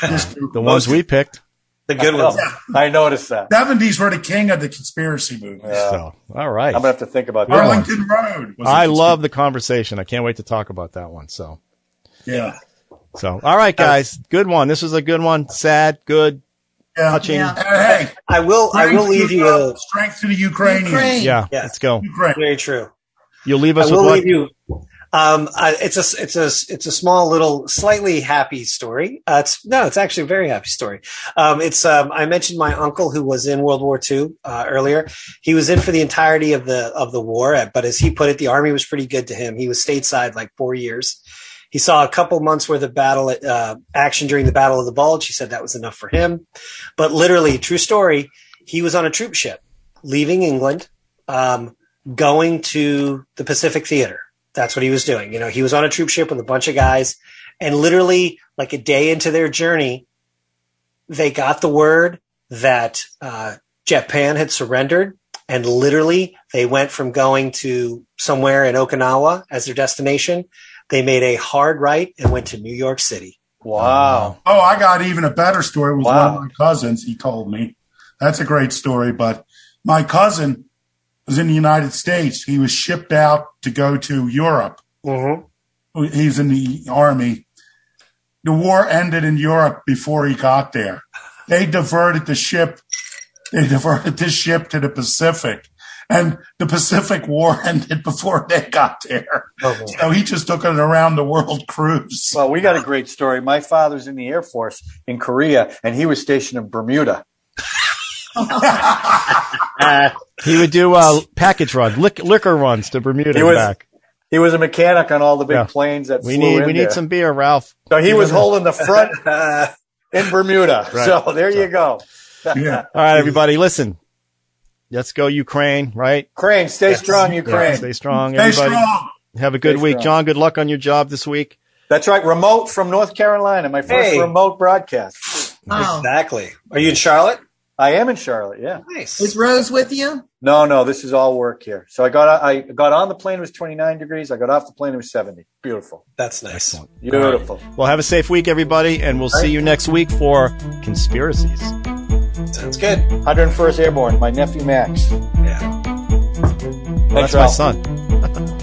The ones we picked. The good ones. I noticed that. 70s were the king of the conspiracy movies. Yeah. So all right. I'm gonna have to think about that. Arlington Road. was a I love the conversation. I can't wait to talk about that one. So Yeah. so all right, guys. Good one. This was a good one. Sad, good, Yeah. touching. Yeah. Hey, I will. I will leave you. A, strength to the Ukrainians. Ukraine. Yeah, Yeah. let's go. Ukraine. very true. You'll leave I us with will what? you. Um, I, it's a it's a it's a small little slightly happy story. Uh, it's no, it's actually a very happy story. Um, it's um, I mentioned my uncle who was in World War II uh, earlier. He was in for the entirety of the of the war, uh, but as he put it, the army was pretty good to him. He was stateside like four years. He saw a couple months worth of battle uh, action during the Battle of the Bulge. He said that was enough for him. But literally, true story, he was on a troop ship leaving England, um, going to the Pacific Theater. That's what he was doing. You know, he was on a troop ship with a bunch of guys, and literally, like a day into their journey, they got the word that uh, Japan had surrendered, and literally, they went from going to somewhere in Okinawa as their destination. They made a hard right and went to New York City. Wow. Oh, I got even a better story with Wow. one of my cousins. He told me that's a great story, but my cousin was in the United States. He was shipped out to go to Europe. Mm-hmm. He's in the army. The war ended in Europe before he got there. They diverted the ship. They [laughs] diverted the ship to the Pacific and the Pacific war [laughs] ended before they got there. Oh, So he just took an around the world cruise. Well, we got a great story. My father's in the Air Force in Korea, and he was stationed in Bermuda. Uh, He would do uh, package runs, lick, liquor runs to Bermuda He and was- back. He was a mechanic on all the big Yeah. planes that We flew need in we need there. some beer, Ralph. So he was holding the front uh, [laughs] in Bermuda. Right. So there you go. Yeah. All right, everybody, listen. Let's go Ukraine, right? Crane, stay strong, Yeah, Ukraine. stay strong, Stay everybody. strong. Have a good Stay week, strong. John. Good luck on your job this week. That's right. Remote from North Carolina. My first Hey. remote broadcast. Oh. exactly. Are you in Charlotte? I am in Charlotte. Yeah. Nice. Is Rose with you? No, no, this is all work here. So I got I got on the plane. It was 29 degrees. I got off the plane. It was 70. Beautiful. That's nice. Beautiful. Well, have a safe week, everybody, and we'll see you next week for conspiracies. Sounds good. 101st Airborne. My nephew Max. Yeah. Well, Thanks, that's my son. [laughs]